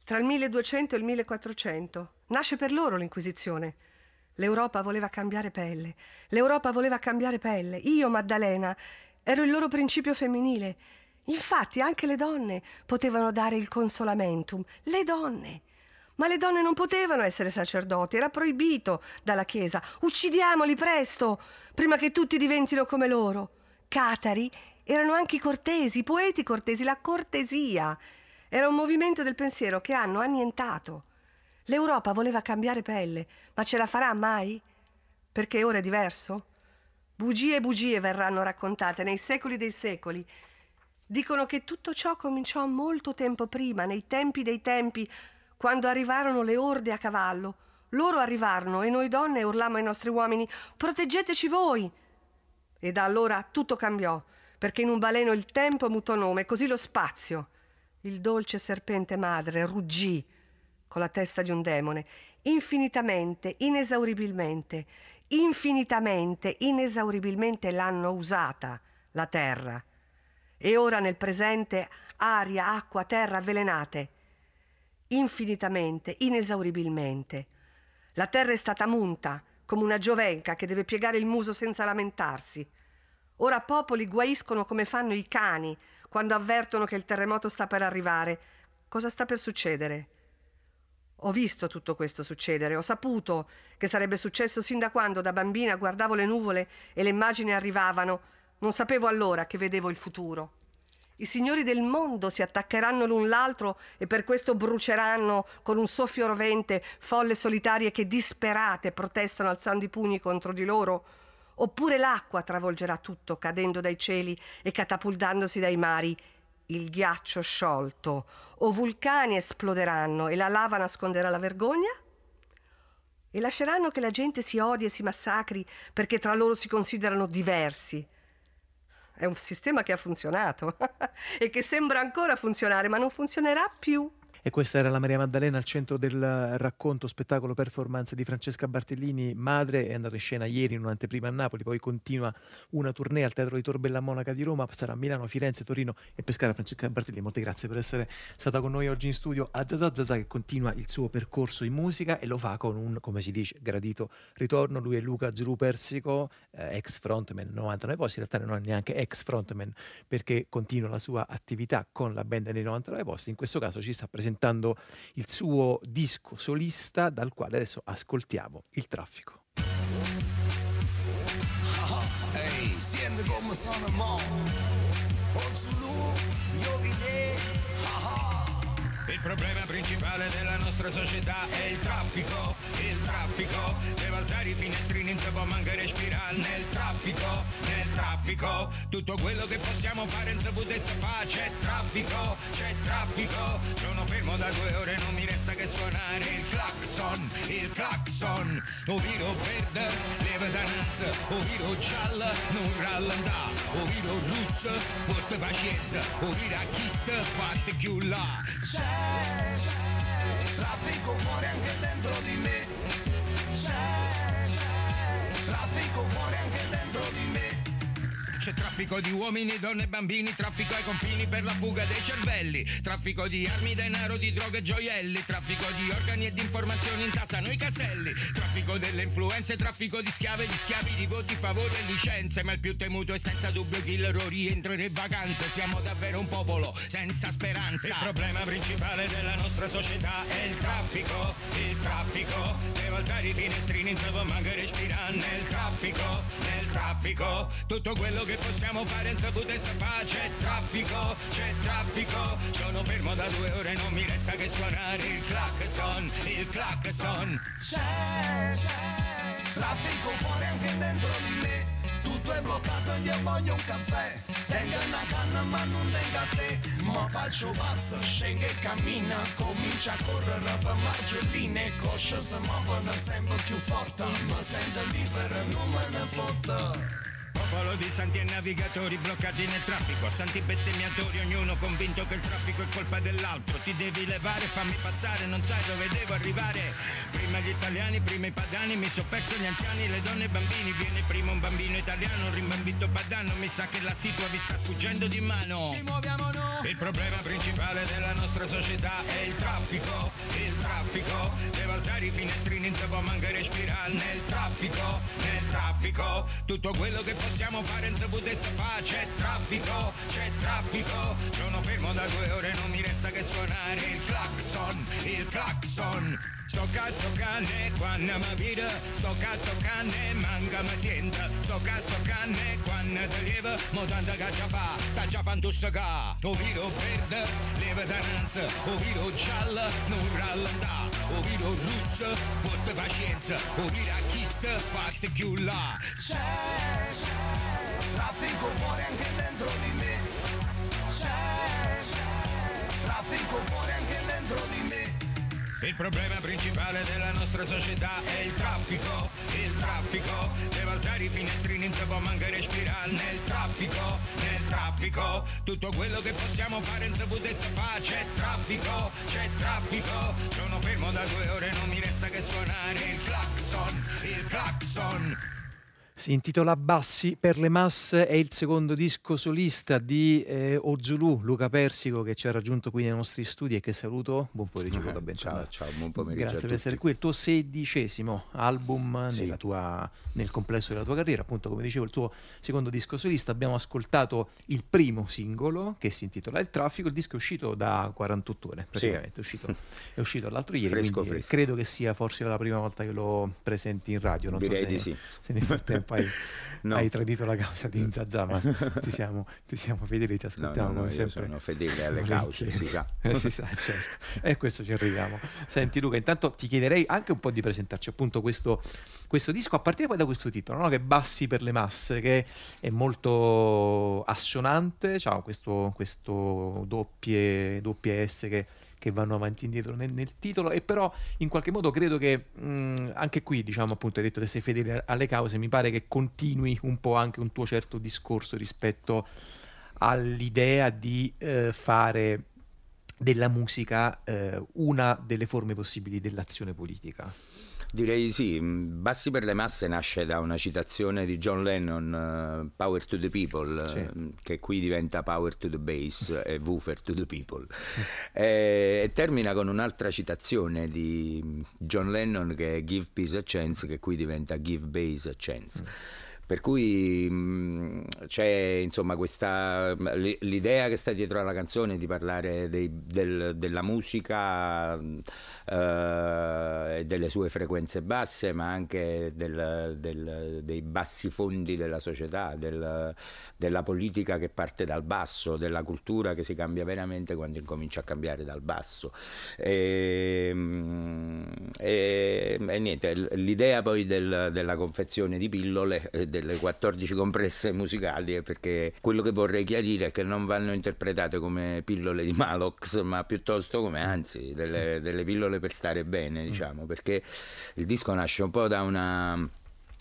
Tra il 1200 e il 1400. Nasce per loro l'Inquisizione. L'Europa voleva cambiare pelle. L'Europa voleva cambiare pelle. Io, Maddalena, ero il loro principio femminile. Infatti anche le donne potevano dare il consolamentum. Le donne. Ma le donne non potevano essere sacerdoti, era proibito dalla Chiesa. Uccidiamoli presto, prima che tutti diventino come loro. Catari erano anche i cortesi, i poeti cortesi, la cortesia. Era un movimento del pensiero che hanno annientato. L'Europa voleva cambiare pelle, ma ce la farà mai? Perché ora è diverso? Bugie e bugie verranno raccontate nei secoli dei secoli. Dicono che tutto ciò cominciò molto tempo prima, nei tempi dei tempi, quando arrivarono le orde a cavallo. Loro arrivarono e noi donne urlammo ai nostri uomini: Proteggeteci voi! E da allora tutto cambiò, perché in un baleno il tempo mutò nome, così lo spazio. Il dolce serpente madre ruggì con la testa di un demone, infinitamente, inesauribilmente, infinitamente, inesauribilmente l'hanno usata la terra. E ora nel presente aria, acqua, terra avvelenate. Infinitamente, inesauribilmente. La terra è stata munta, come una giovenca che deve piegare il muso senza lamentarsi. Ora popoli guaiscono come fanno i cani quando avvertono che il terremoto sta per arrivare. Cosa sta per succedere? Ho visto tutto questo succedere, ho saputo che sarebbe successo sin da quando da bambina guardavo le nuvole e le immagini arrivavano. Non sapevo allora che vedevo il futuro. I signori del mondo si attaccheranno l'un l'altro e per questo bruceranno con un soffio rovente folle solitarie che disperate protestano alzando i pugni contro di loro. Oppure l'acqua travolgerà tutto, cadendo dai cieli e catapultandosi dai mari il ghiaccio sciolto o vulcani esploderanno e la lava nasconderà la vergogna? E lasceranno che la gente si odi e si massacri perché tra loro si considerano diversi. È un sistema che ha funzionato e che sembra ancora funzionare, ma non funzionerà più. E questa era la Maria Maddalena al centro del racconto, spettacolo, performance di Francesca Bartellini, madre, è andata in scena ieri in un'anteprima a Napoli, poi continua una tournée al Teatro di Tor Bella Monaca di Roma, sarà a Milano, Firenze, Torino e Pescara. Francesca Bartellini, molte grazie per essere stata con noi oggi in studio a Zazà Zazà che continua il suo percorso in musica e lo fa con un, come si dice, gradito ritorno. Lui è Luca Zulu Persico, eh, ex frontman 99 posti, in realtà non è neanche ex frontman perché continua la sua attività con la band dei 99 posti, in questo caso ci sta presentando presentando il suo disco solista dal quale adesso ascoltiamo il traffico. Ehi, siente come sono mo. Ozzulu, io vi il problema principale della nostra società è il traffico, il traffico. Devo alzare i finestrini, non si può manca respirare nel traffico, nel traffico. Tutto quello che possiamo fare non si fare, c'è traffico, c'è traffico. Sono fermo da due ore, non mi resta che suonare il clacson, il clacson. O viro verde, leva da nazza, o viro gialla, non rallentà, o viro russo, porta pazienza, o viro a fatte chiulla. C'è c'è, traffico fuori anche dentro di me. C'è, traffico fuori anche dentro di me. C'è traffico di uomini, donne, bambini, traffico ai confini per la fuga dei cervelli, traffico di armi, denaro, di droghe e gioielli, traffico di organi e di informazioni intasano i caselli, traffico delle influenze, traffico di schiave, di schiavi, di voti, favori e licenze, ma il più temuto è senza dubbio chi loro rientrano in vacanze, siamo davvero un popolo senza speranza. Il problema principale della nostra società è il traffico, il traffico, devo alzare i finestrini, non manca respirare nel traffico, nel traffico, tutto quello che possiamo fare non potesse fare c'è traffico, c'è traffico. Sono fermo da due ore non mi resta che suonare il clacson, il clacson. C'è, c'è traffico fuori anche dentro di me. Tutto è bloccato e io voglio un caffè. Tengo una canna ma non tengo a te. Ma faccio pazzo, scende e cammina. Comincia a correre per margelline Cosce si muovono sempre più forte. Ma sento libero, non me ne fotta Popolo di santi e navigatori bloccati nel traffico, santi bestemmiatori, ognuno convinto che il traffico è colpa dell'altro. Ti devi levare, fammi passare, non sai dove devo arrivare. Prima gli italiani, prima i padani, mi so perso gli anziani, le donne e i bambini. Viene prima un bambino italiano, un rimbambito padano, mi sa che la situa vi sta sfuggendo di mano. Ci muoviamo noi! Il problema principale della nostra società è il traffico, il traffico. Devo alzare i finestrini, non si può manca respirare nel traffico, nel traffico. Tutto quello che possiamo fare non si potesse fare c'è traffico, c'è traffico. Sono fermo da due ore non mi resta che suonare il clacson, il clacson. Sto cazzo cane quando mi vede, sto cazzo cane manca mi sente, sto cazzo cane quando ti leva, mo tanta caccia fa, sta già fantussacà. O viro verde, leva dananza, o viro giallo, non rallenta, o viro russo, porta pazienza, o viro a chista, fatte più là. C'è, c'è, traffico fuori anche dentro di me. C'è, c'è, traffico fuori anche dentro di me. Il problema principale della nostra società è il traffico, il traffico, deve alzare i finestrini, non si può manca respirare. Nel traffico, nel traffico, tutto quello che possiamo fare non si potesse fare, c'è traffico, c'è traffico, sono fermo da due ore, non mi resta che suonare il clacson, il clacson. Si intitola Bassi per le masse, è il secondo disco solista di eh, Ozulu, Luca Persico che ci ha raggiunto qui nei nostri studi e che saluto. Buon pomeriggio Luca, ben ciao, ciao, buon pomeriggio. Grazie per essere qui. Il tuo sedicesimo album sì. tua, nel complesso della tua carriera, appunto come dicevo il tuo secondo disco solista. Abbiamo ascoltato il primo singolo che si intitola Il traffico, il disco è uscito da 48 ore praticamente, sì. è, uscito, è uscito l'altro ieri, fresco, fresco. credo che sia forse la prima volta che lo presenti in radio. Non Direi so se, di sì. se nel frattempo hai, no. hai, tradito la causa di Zazà, ma ti siamo, ti siamo fedeli, ti ascoltiamo no, no, come sempre. sono fedele alle cause, si sa. Eh, si sa, certo. E questo ci arriviamo. Senti Luca, intanto ti chiederei anche un po' di presentarci appunto questo, questo disco, a partire poi da questo titolo, no? che Bassi per le masse, che è molto assonante, ha questo, questo doppie, doppie S che che vanno avanti e indietro nel, nel, titolo e però in qualche modo credo che mh, anche qui diciamo appunto hai detto che sei fedele alle cause mi pare che continui un po' anche un tuo certo discorso rispetto all'idea di eh, fare della musica eh, una delle forme possibili dell'azione politica Direi sì, Bassi per le masse nasce da una citazione di John Lennon, uh, Power to the People, sì. uh, che qui diventa Power to the Bass e Woofer to the People. e, e, termina con un'altra citazione di John Lennon che è Give Peace a Chance, che qui diventa Give Bass a Chance. Mm. Per cui mh, c'è insomma questa l'idea che sta dietro alla canzone di parlare dei, del, della musica eh, delle sue frequenze basse, ma anche del, del, dei bassi fondi della società, della politica che parte dal basso, della cultura che si cambia veramente quando incomincia a cambiare dal basso. E, e, e niente, l'idea poi della confezione di pillole eh, delle 14 compresse musicali perché quello che vorrei chiarire è che non vanno interpretate come pillole di Malox ma piuttosto come anzi delle, delle pillole per stare bene diciamo perché il disco nasce un po' da una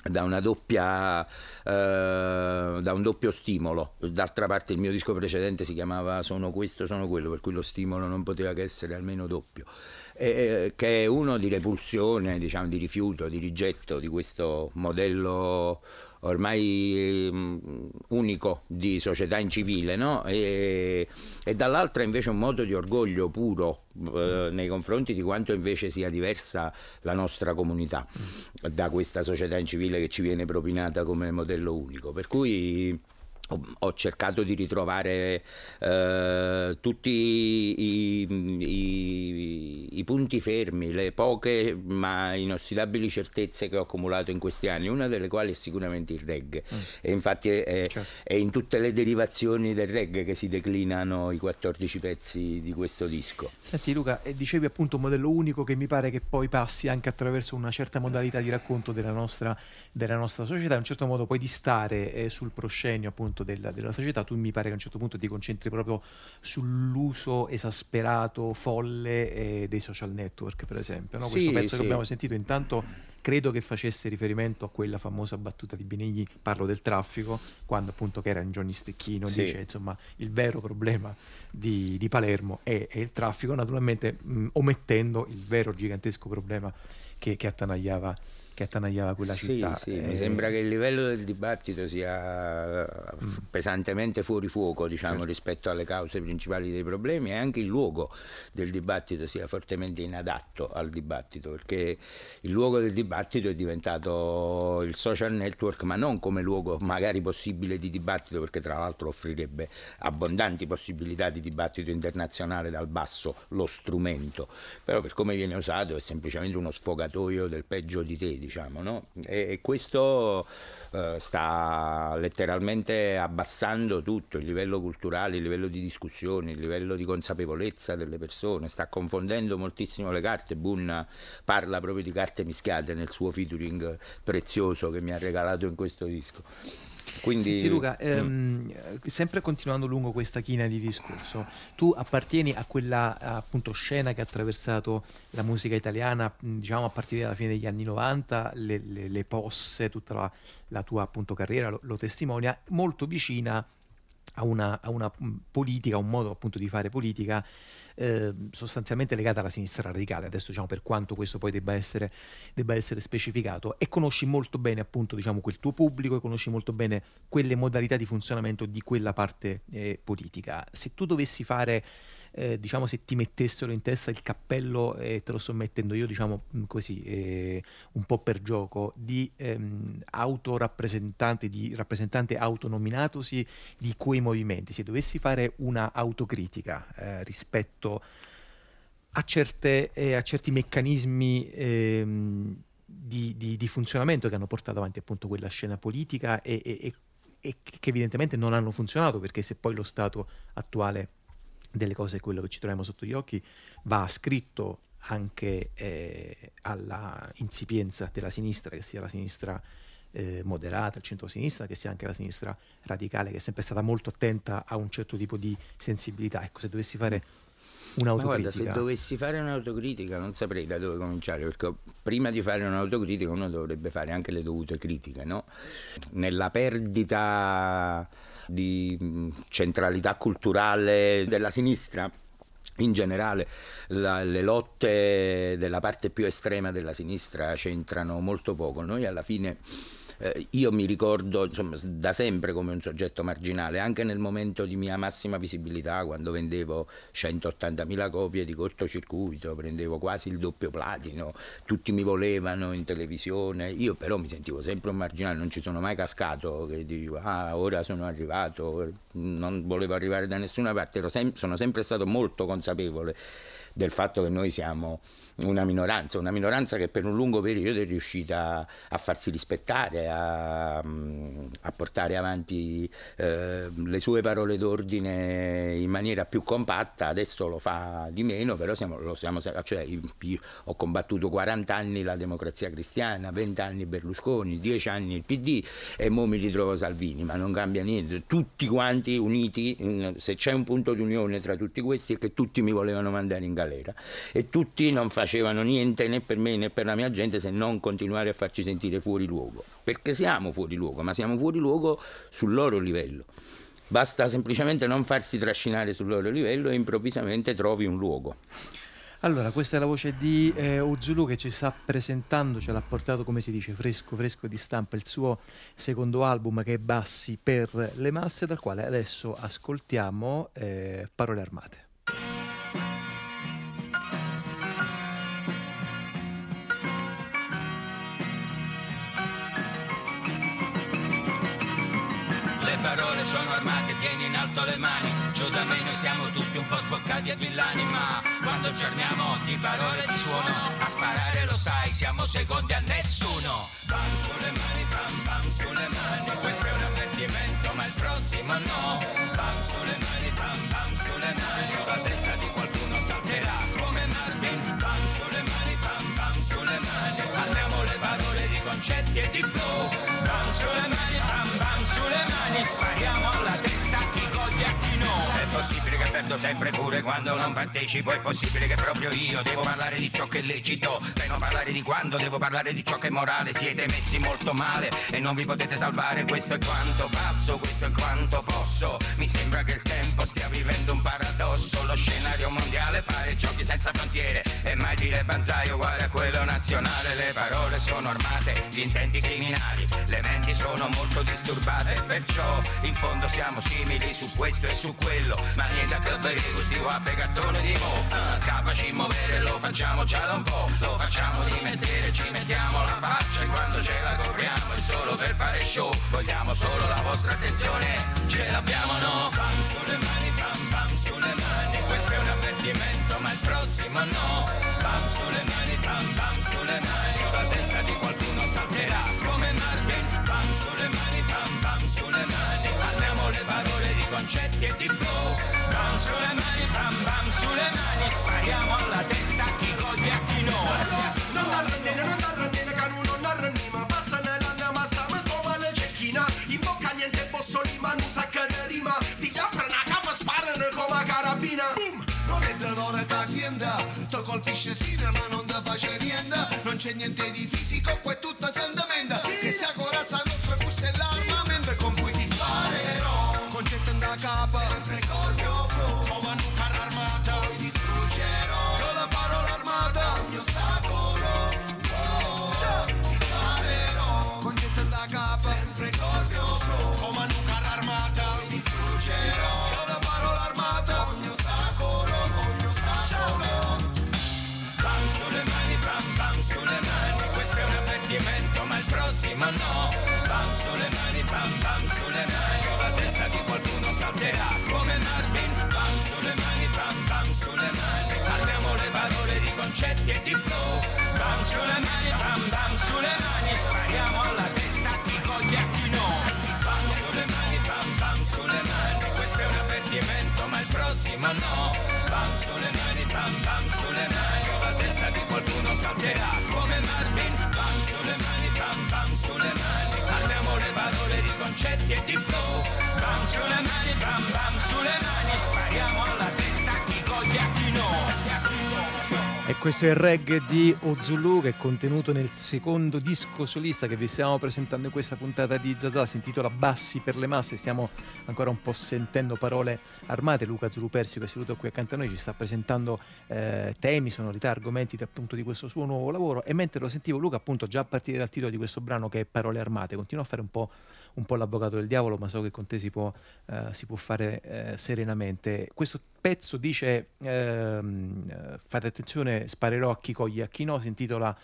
da, una doppia, eh, da un doppio stimolo. D'altra parte il mio disco precedente si chiamava Sono questo, sono quello, per cui lo stimolo non poteva che essere almeno doppio. E, che è uno di repulsione, diciamo, di rifiuto, di rigetto di questo modello ormai um, unico di società incivile, no? e, e, dall'altra invece un modo di orgoglio puro eh, nei confronti di quanto invece sia diversa la nostra comunità da questa società incivile che ci viene propinata come modello unico. Per cui ho cercato di ritrovare eh, tutti i, i, i, punti fermi, le poche ma inossidabili certezze che ho accumulato in questi anni, una delle quali è sicuramente il reggae. Mm. E infatti è, certo. è, in tutte le derivazioni del reggae che si declinano i 14 pezzi di questo disco. Senti Luca, dicevi appunto un modello unico che mi pare che poi passi anche attraverso una certa modalità di racconto della nostra, della nostra società, in un certo modo poi di stare eh, sul proscenio appunto appunto della, della, società, tu mi pare che a un certo punto ti concentri proprio sull'uso esasperato, folle eh, dei social network, per esempio. No? Questo sì, pezzo sì. che abbiamo sentito intanto credo che facesse riferimento a quella famosa battuta di Benigni, parlo del traffico, quando appunto che era in Johnny Stecchino, sì. dice insomma il vero problema di, di Palermo è, è, il traffico, naturalmente mh, omettendo il vero gigantesco problema che, che attanagliava che attanagliava quella sì, città. Sì, mi sembra che il livello del dibattito sia mm. pesantemente fuori fuoco diciamo, certo. rispetto alle cause principali dei problemi e anche il luogo del dibattito sia fortemente inadatto al dibattito, perché il luogo del dibattito è diventato il social network, ma non come luogo magari possibile di dibattito, perché tra l'altro offrirebbe abbondanti possibilità di dibattito internazionale dal basso, lo strumento, però per come viene usato è semplicemente uno sfogatoio del peggio di te diciamo, no? e, e, questo eh, sta letteralmente abbassando tutto, il livello culturale, il livello di discussione, il livello di consapevolezza delle persone, sta confondendo moltissimo le carte. Boone parla proprio di carte mischiate nel suo featuring prezioso che mi ha regalato in questo disco. Quindi... Senti Luca, mm. ehm, sempre continuando lungo questa china di discorso, tu appartieni a quella appunto scena che ha attraversato la musica italiana, diciamo a partire dalla fine degli anni 90, le, le, le posse, tutta la, la tua appunto carriera lo, lo testimonia, molto vicina a una, a una politica, a un modo appunto di fare politica eh, sostanzialmente legata alla sinistra radicale, adesso diciamo per quanto questo poi debba essere, debba essere specificato, e conosci molto bene appunto diciamo quel tuo pubblico e conosci molto bene quelle modalità di funzionamento di quella parte eh, politica. Se tu dovessi fare eh, diciamo se ti mettessero in testa il cappello, e te lo sto mettendo io diciamo mm, così, eh, un po' per gioco, di ehm, autorappresentante, di rappresentante autonominatosi di quei movimenti, se dovessi fare una autocritica eh, rispetto a, certe, eh, a, certi meccanismi ehm, di, di, di, funzionamento che hanno portato avanti appunto quella scena politica e, e, e che evidentemente non hanno funzionato perché se poi lo Stato attuale delle cose, quello che ci troviamo sotto gli occhi, va ascritto anche eh, alla insipienza della sinistra, che sia la sinistra eh, moderata, il centro-sinistra, che sia anche la sinistra radicale, che è sempre stata molto attenta a un certo tipo di sensibilità. Ecco, se dovessi fare un'autocritica. Ma guarda, se dovessi fare un'autocritica non saprei da dove cominciare, perché prima di fare un'autocritica uno dovrebbe fare anche le dovute critiche, no? Nella perdita di centralità culturale della sinistra in generale la, le lotte della parte più estrema della sinistra c'entrano molto poco. Noi alla fine eh, io mi ricordo insomma, da sempre come un soggetto marginale, anche nel momento di mia massima visibilità, quando vendevo 180.000 copie di cortocircuito, prendevo quasi il doppio platino, tutti mi volevano in televisione, io però mi sentivo sempre un marginale, non ci sono mai cascato che dicevo ah ora sono arrivato, non volevo arrivare da nessuna parte, sem- sono sempre stato molto consapevole del fatto che noi siamo una minoranza, una minoranza che per un lungo periodo è riuscita a farsi rispettare, a, a portare avanti eh, le sue parole d'ordine in maniera più compatta, adesso lo fa di meno, però siamo, lo siamo, cioè, io ho combattuto 40 anni la democrazia cristiana, 20 anni Berlusconi, 10 anni il PD e ora mi ritrovo Salvini, ma non cambia niente, tutti quanti uniti, se c'è un punto di unione tra tutti questi è che tutti mi volevano mandare in galera e tutti non facevano facevano niente né per me né per la mia gente se non continuare a farci sentire fuori luogo. Perché siamo fuori luogo, ma siamo fuori luogo sul loro livello. Basta semplicemente non farsi trascinare sul loro livello e improvvisamente trovi un luogo. Allora, questa è la voce di eh, Uzulu che ci sta presentando, ce l'ha portato, come si dice, fresco, fresco di stampa, il suo secondo album che è Bassi per le masse, dal quale adesso ascoltiamo eh, Parole Armate. Parole sono armate, tieni in alto le mani, giù da me noi siamo tutti un po' sboccati e villani, ma quando aggiorniamo di parole di suono, a sparare lo sai, siamo secondi a nessuno. Bam sulle mani, bam bam sulle mani, questo è un avvertimento, ma il prossimo no. Bam sulle mani, bam bam sulle mani, la testa di qualcuno salterà come Marvin. Bam sulle mani, bam bam sulle mani, parliamo le parole di concetti e di flow. Bam sulle mani, coglie a chi perdo sempre pure quando non partecipo È possibile che proprio io devo parlare di ciò che è lecito. Per non parlare di quando devo parlare di ciò che è morale. Siete messi molto male e non vi potete salvare. Questo è quanto passo, questo è quanto posso. Mi sembra che il tempo stia vivendo un paradosso. Lo scenario mondiale pare giochi senza frontiere. E mai dire banzai uguale a quello nazionale. Le parole sono armate, gli intenti criminali. Le menti sono molto disturbate. Perciò in fondo siamo simili su questo e su quello. Ma niente a che bere gusti o a pegattone di mo. Uh, Capaci muovere lo facciamo già da un po' Lo facciamo di mestiere, ci mettiamo la faccia. E quando ce la copriamo è solo per fare show. Vogliamo solo la vostra attenzione, ce l'abbiamo no? Pam sulle mani, pam pam sulle mani. Questo è un avvertimento ma il prossimo no. Pam sulle mani, pam pam sulle mani. La testa di qualcuno salterà come Marvin. Pam sulle mani, pam pam sulle mani concetti e di flow. Pam sulle mani, pam pam sulle mani. Spariamo alla testa a chi coglie e a chi no. Non arrendine, non nu da concetti e di flow Pam sulle mani, pam pam sulle mani Spariamo alla testa a chi coglie e a chi no Pam sulle mani, pam pam sulle mani Questo è un avvertimento ma il prossimo no Pam sulle mani, pam pam sulle mani O la testa di qualcuno salterà come Marvin Pam sulle mani, pam pam sulle mani Parliamo le parole di concetti e di flow Pam sulle mani, pam pam sulle mani Spariamo alla testa questo è il reggae di Ozulu che è contenuto nel secondo disco solista che vi stiamo presentando in questa puntata di Zazà, si intitola Bassi per le masse, stiamo ancora un po' sentendo parole armate, Luca Zulu Persio che è seduto qui accanto a noi ci sta presentando eh, temi, sonorità, argomenti appunto di questo suo nuovo lavoro. E mentre lo sentivo Luca appunto già a partire dal titolo di questo brano che è Parole armate, continua a fare un po', un po l'avvocato del diavolo ma so che con te si può, eh, si può fare eh, serenamente. Questo pezzo dice ehm, eh, fate attenzione sparerò a chi coglie a chi no si intitola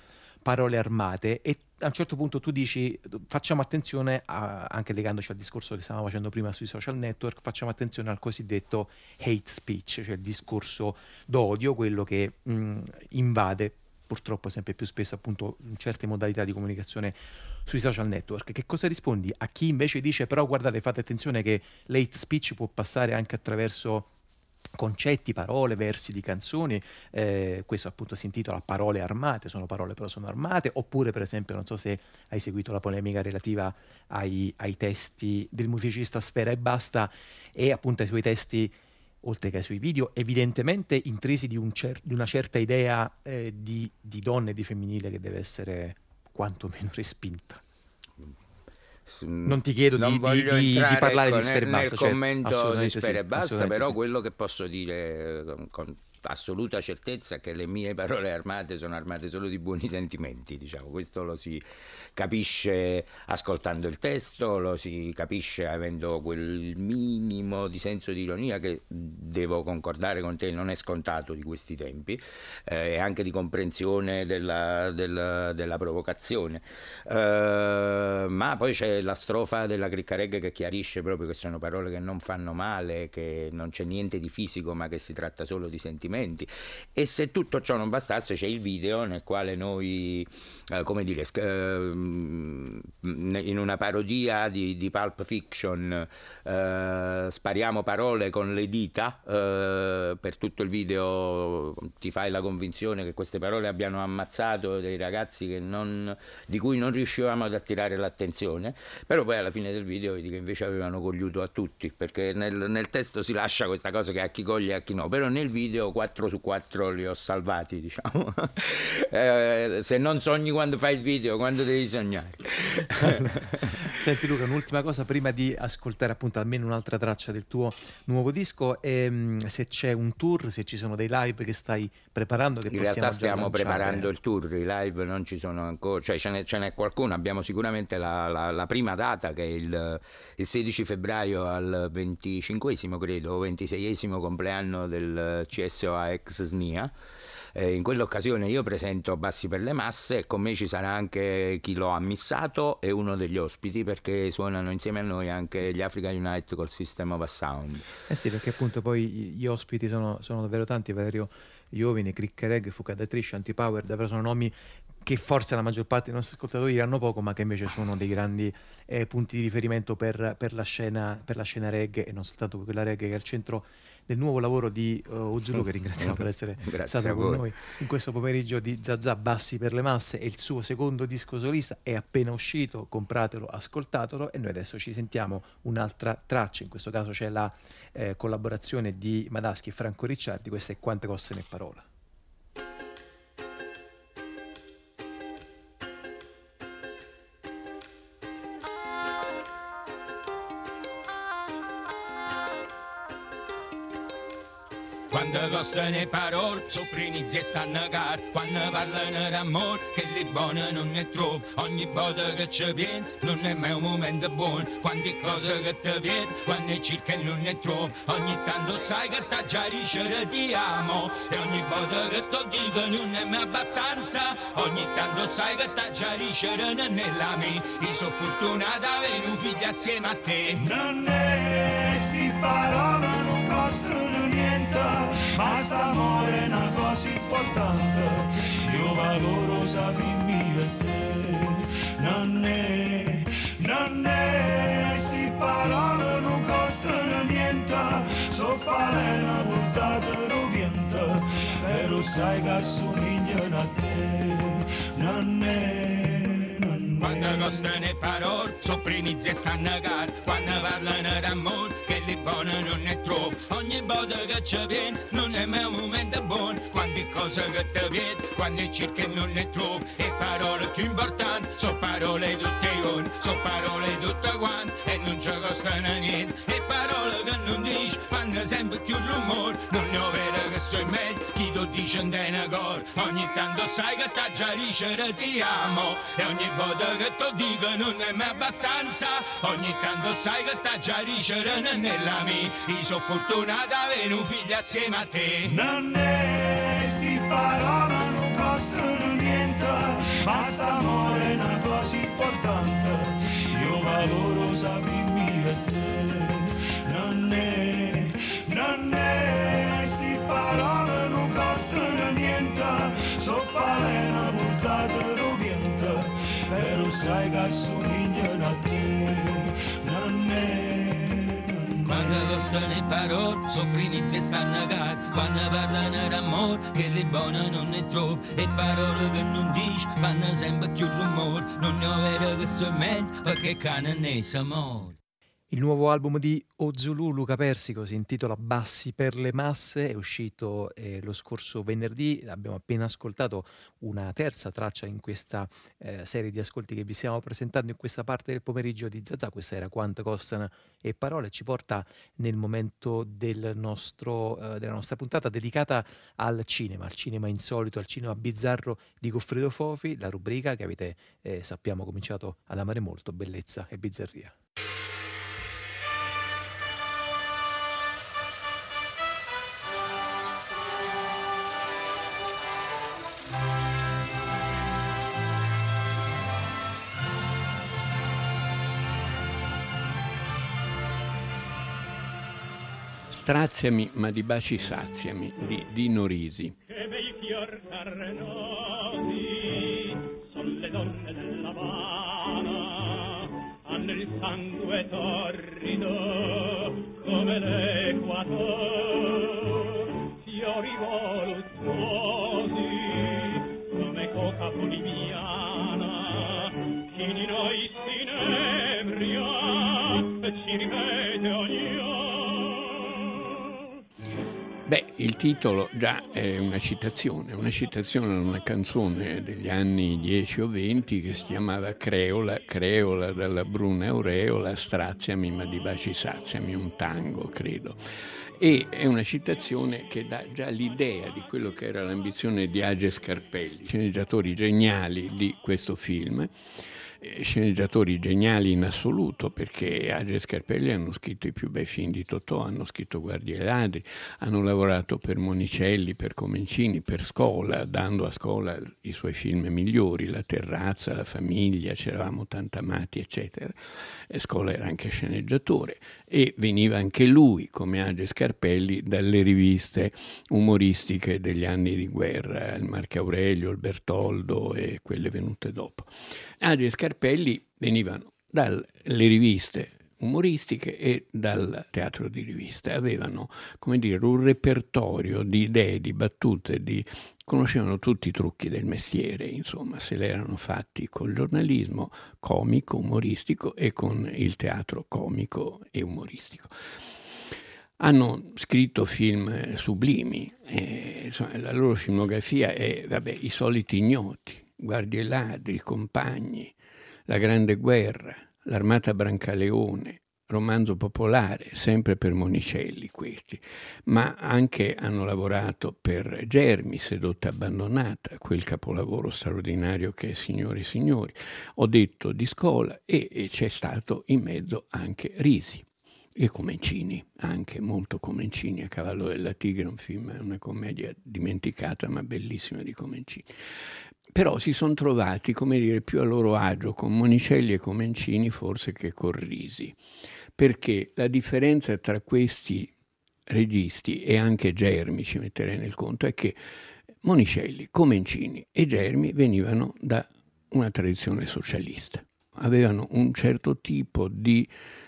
parole armate e a un certo punto tu dici facciamo attenzione a- anche legandoci al discorso che stavamo facendo prima sui social network facciamo attenzione al cosiddetto hate speech cioè il discorso d'odio quello che mh, invade purtroppo sempre più spesso appunto certe modalità di comunicazione sui social network. Che cosa rispondi a chi invece dice però guardate fate attenzione che l'hate speech può passare anche attraverso concetti, parole, versi di canzoni, eh, questo appunto si intitola Parole armate, sono parole però sono armate, oppure per esempio non so se hai seguito la polemica relativa ai, ai testi del musicista Sfera e Basta e appunto ai suoi testi oltre che ai suoi video, evidentemente intrisi di, un cer- di una certa idea eh, di, di donna e di femminile che deve essere quantomeno respinta. Non ti chiedo di- Non di- di- di parlare di ecco, Sfera e nel, certo, commento di Sfera sì, però sì. quello che posso dire eh, con, con assoluta certezza che le mie parole armate sono armate solo di buoni sentimenti, diciamo. Questo lo si capisce ascoltando il testo, lo si capisce avendo quel minimo di senso di ironia che devo concordare con te, non è scontato di questi tempi, eh, e anche di comprensione della, della- della provocazione. Eh, ma poi c'è la strofa della Criccaregga che chiarisce proprio che sono parole che non fanno male, che non c'è niente di fisico, ma che si tratta solo di sentimenti. E se tutto ciò non bastasse, c'è il video nel quale noi, eh, come dire, mh, in una parodia di, di Pulp Fiction eh, spariamo parole con le dita, eh, per tutto il video ti fai la convinzione che queste parole abbiano ammazzato dei ragazzi non, di cui non riuscivamo ad attirare l'attenzione, però poi alla fine del video vedi che invece avevano cogliuto a tutti, perché nel, nel testo si lascia questa cosa che a chi coglie e a chi no, però nel video 4 su 4 li ho salvati, diciamo. eh, se non sogni quando fai il video, quando devi sognare. Senti Luca, un'ultima cosa prima di ascoltare appunto almeno un'altra traccia del tuo nuovo disco, ehm, se c'è un tour, se ci sono dei live che stai preparando che In realtà stiamo preparando il tour, i live non ci sono ancora, cioè ce n'è, ce n'è qualcuno, abbiamo sicuramente la, la- la prima data che è il, il 16 febbraio al 25 credo, o 26 compleanno del CSOA ex SNIA. Eh, in quell'occasione io presento Bassi per le masse e con me ci sarà anche chi lo ha missato e uno degli ospiti perché suonano insieme a noi anche gli Africa Unite col System of a Sound. Eh sì, perché appunto poi gli ospiti sono, sono davvero tanti, Valerio Iovine, Cricchereg, Fucadatrice, Antipower, davvero sono nomi che forse la maggior parte dei nostri ascoltatori diranno poco, ma che invece sono dei grandi eh, punti di riferimento per, per la scena, per la scena reggae e non soltanto quella reggae che è al centro del nuovo lavoro di uh, Ozulu, che ringraziamo per essere Grazie stato con noi in questo pomeriggio di Zazà Bassi per le masse. E il suo secondo disco solista è appena uscito, compratelo, ascoltatelo e noi adesso ci sentiamo un'altra traccia, in questo caso c'è la eh, collaborazione di Madaschi e Franco Ricciardi, questa è Quante cosse ne parola. Quando costano le parole, sopprinizzi e stanno cari. Quando parlano d'amore, che li buone non ne trovo. Ogni volta che ci pensi, non è mai un momento buono. Quante cose che ti vedo, quando cerchi non ne trovo. Ogni tanto sai che ti già dicere ti amo. E ogni volta che ti dico non è mai abbastanza. Ogni tanto sai che ti già dicere non è la mia. Io sono fortunata avere un figlio assieme a te. Non è sti parole non costano ma st'amore è una cosa importante. Io valoro sapimi e te. Non è, non è sti parole non costano niente, so fare una portata viento, però sai che assomigliano a te. Non è. Quando costano le parole, sopprimizzi e stanno cari. Quando parlano d'amore, buone non ne trovo. Ogni volta che ci pensi, non è mai un momento buono. Quante cose che ti vedo, quando cerchi non ne trovo. E parole più importanti, sono parole tutte io, sono parole tutte quante. E non ci costano niente. E parole che non dici, fanno sempre più rumore. Non ho vero che so meglio, chi lo dice in una cor. Ogni tanto sai che ti già dicere ti amo. E ogni volta che ti dico non è mai abbastanza. Ogni tanto sai che ti già dicere non la mia. Io sono fortunata avere un figlio assieme a te. Non è sti parole non costano niente, ma st'amore è una cosa importante. Io valoro sapimi e te. Non è, non è sti parole non costano niente, so fare una portata viento, però sai che assomigliano a te. Parole, sopprimizzi e stanno cari. Quando parlano d'amore, che le buone non ne trovo. E parole che non dici, fanno sempre più rumore. Non ne ho vero che so meglio, perché cane ne sa amore. Il nuovo album di Ozulu Luca Persico si intitola Bassi per le masse, è uscito eh, lo scorso venerdì, abbiamo appena ascoltato una terza traccia in questa eh, serie di ascolti che vi stiamo presentando in questa parte del pomeriggio di Zazà, questa era Quanto costano e parole, ci porta nel momento del nostro, eh, della nostra puntata dedicata al cinema, al cinema insolito, al cinema bizzarro di Goffredo Fofi, la rubrica che avete eh, sappiamo cominciato ad amare molto, bellezza e bizzarria. Straziami, ma di baci saziami, di Dino Risi. Che bei fior carnosi son le donne dell'Havana sangue torrido come l'equatore, fiori voluttuosi come coca boliviana, chi di noi si inebria e ci ripete Beh, il titolo già è una citazione, una citazione da una canzone degli anni 10 o 20 che si chiamava Creola, Creola dalla bruna aureola, straziami ma di baci saziami, un tango credo. E è una citazione che dà già l'idea di quello che era l'ambizione di Age Scarpelli, sceneggiatori geniali di questo film sceneggiatori geniali in assoluto perché Age e Scarpelli hanno scritto i più bei film di Totò, hanno scritto Guardie e Ladri, hanno lavorato per Monicelli, per Comencini, per Scola, dando a Scola i suoi film migliori, La terrazza, La famiglia, C'eravamo tanto amati, eccetera. E Scola era anche sceneggiatore e veniva anche lui, come Age Scarpelli, dalle riviste umoristiche degli anni di guerra, il Marco Aurelio, il Bertoldo e quelle venute dopo. Age e Scarpelli venivano dalle riviste umoristiche e dal teatro di riviste. Avevano, come dire, un repertorio di idee, di battute, di... conoscevano tutti i trucchi del mestiere, insomma, se l'erano fatti col giornalismo comico, umoristico e con il teatro comico e umoristico. Hanno scritto film sublimi, e, insomma, la loro filmografia è, vabbè, i soliti ignoti, Guardie ladri, compagni, La grande guerra, L'armata Brancaleone, romanzo popolare, sempre per Monicelli questi, ma anche hanno lavorato per Germi, Sedotta abbandonata, quel capolavoro straordinario che è Signori e Signori. Ho detto di scuola e, e c'è stato in mezzo anche Risi e Comencini, anche molto Comencini, A cavallo della tigre, un film, una commedia dimenticata ma bellissima di Comencini. Però si sono trovati, come dire, più a loro agio con Monicelli e Comencini forse che con Risi, perché la differenza tra questi registi e anche Germi, ci metterei nel conto, è che Monicelli, Comencini e Germi venivano da una tradizione socialista, avevano un certo tipo di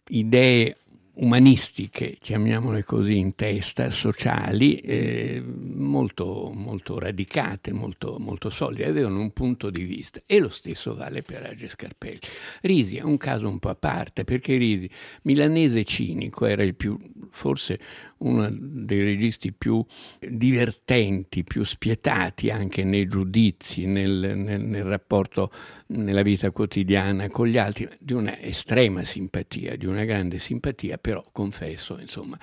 idee umanistiche, chiamiamole così, in testa, sociali, eh, molto, molto radicate, molto, molto solide, avevano un punto di vista e lo stesso vale per Age Scarpelli. Risi è un caso un po' a parte perché Risi, milanese cinico, era il più, forse uno dei registi più divertenti, più spietati anche nei giudizi, nel, nel, nel rapporto nella vita quotidiana con gli altri, di una estrema simpatia, di una grande simpatia, però confesso, insomma,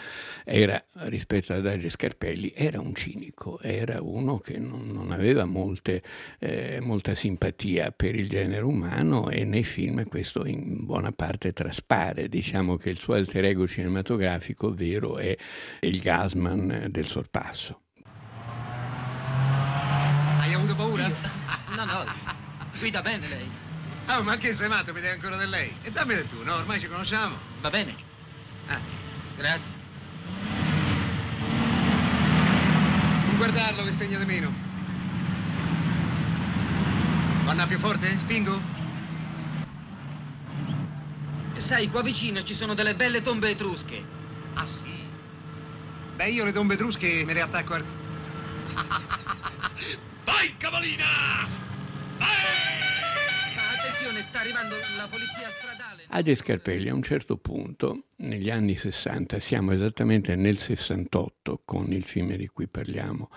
era rispetto ad Age Scarpelli, era un cinico, era uno che non, non aveva molte, eh, molta simpatia per il genere umano e nei film questo in buona parte traspare. Diciamo che il suo alter ego cinematografico vero è il Gasman del sorpasso. Hai avuto paura? No, no, guida bene lei. Oh, ma che sei matto, mi dai ancora del lei? E dammi del tu, no? Ormai ci conosciamo. Va bene. Ah, Grazie. non guardarlo che segna di meno. Vanna più forte? Spingo? Sai, qua vicino ci sono delle belle tombe etrusche. Ah, sì? Beh, io le tombe etrusche me le attacco al... Vai, cavalina! Ma attenzione, sta arrivando la polizia stradale. Age Scarpelli a un certo punto, negli anni 60, siamo esattamente nel 68 con il film di cui parliamo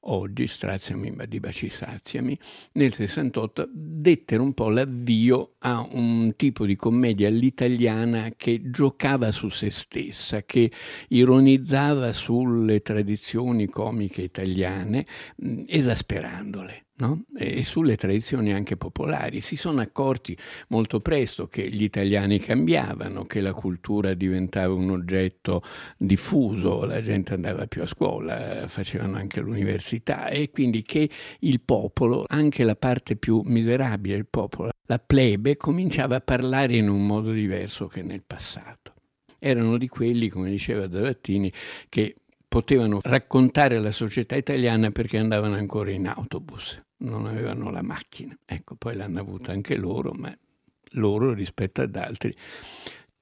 oggi, Straziami ma di baci saziami, nel 68 dettero un po' l'avvio a un tipo di commedia all'italiana che giocava su se stessa, che ironizzava sulle tradizioni comiche italiane, mh, esasperandole. No? E sulle tradizioni anche popolari. Si sono accorti molto presto che gli italiani cambiavano, che la cultura diventava un oggetto diffuso, la gente andava più a scuola, facevano anche l'università e quindi che il popolo, anche la parte più miserabile del popolo, la plebe, cominciava a parlare in un modo diverso che nel passato. Erano di quelli, come diceva Zavattini, che potevano raccontare la società italiana perché andavano ancora in autobus, non avevano la macchina. Ecco, poi l'hanno avuta anche loro, ma loro rispetto ad altri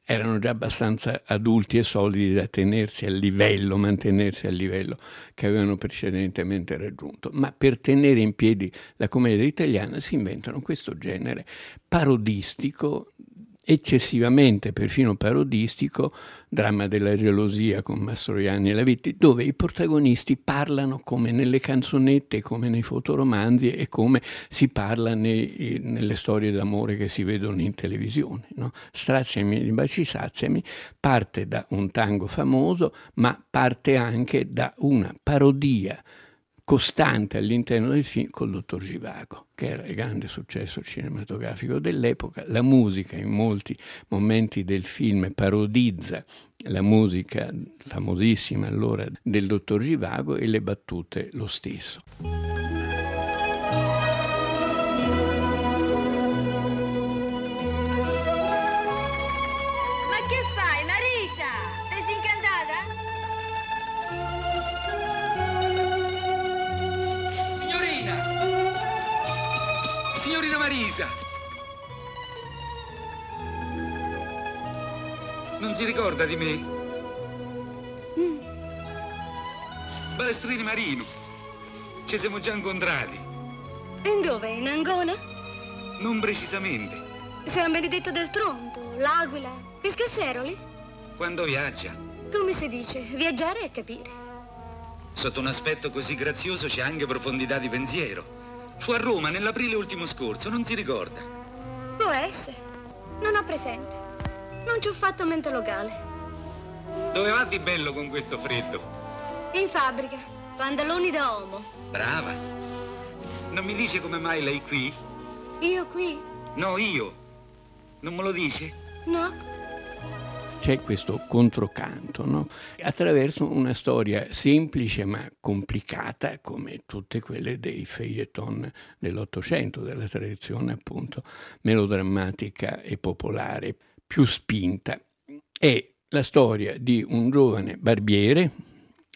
erano già abbastanza adulti e solidi da tenersi al livello, mantenersi al livello che avevano precedentemente raggiunto. Ma per tenere in piedi la commedia italiana si inventano questo genere parodistico eccessivamente perfino parodistico, Dramma della gelosia con Mastroianni e Lavitti, dove i protagonisti parlano come nelle canzonette, come nei fotoromanzi e come si parla nei, nelle storie d'amore che si vedono in televisione. No? Straziami di baci saziami parte da un tango famoso, ma parte anche da una parodia costante all'interno del film col dottor Givago, che era il grande successo cinematografico dell'epoca. La musica in molti momenti del film parodizza la musica famosissima allora del dottor Givago e le battute lo stesso. Non si ricorda di me? Balestrini Marino. Ci siamo già incontrati. E dove? In Angona? Non precisamente. San Benedetto del Tronto, l'Aquila, Pescasseroli? Quando viaggia. Come si dice, viaggiare e capire. Sotto un aspetto così grazioso c'è anche profondità di pensiero. Fu a Roma nell'aprile ultimo scorso, non si ricorda. Può essere. Non ho presente. Non ci ho fatto mente locale. Dove va di bello con questo freddo? In fabbrica, pantaloni da uomo. Brava. Non mi dice come mai lei qui? Io qui? No, io. Non me lo dice? No. C'è questo controcanto, no? attraverso una storia semplice ma complicata come tutte quelle dei feuilleton dell'Ottocento, della tradizione appunto melodrammatica e popolare, più spinta. È la storia di un giovane barbiere,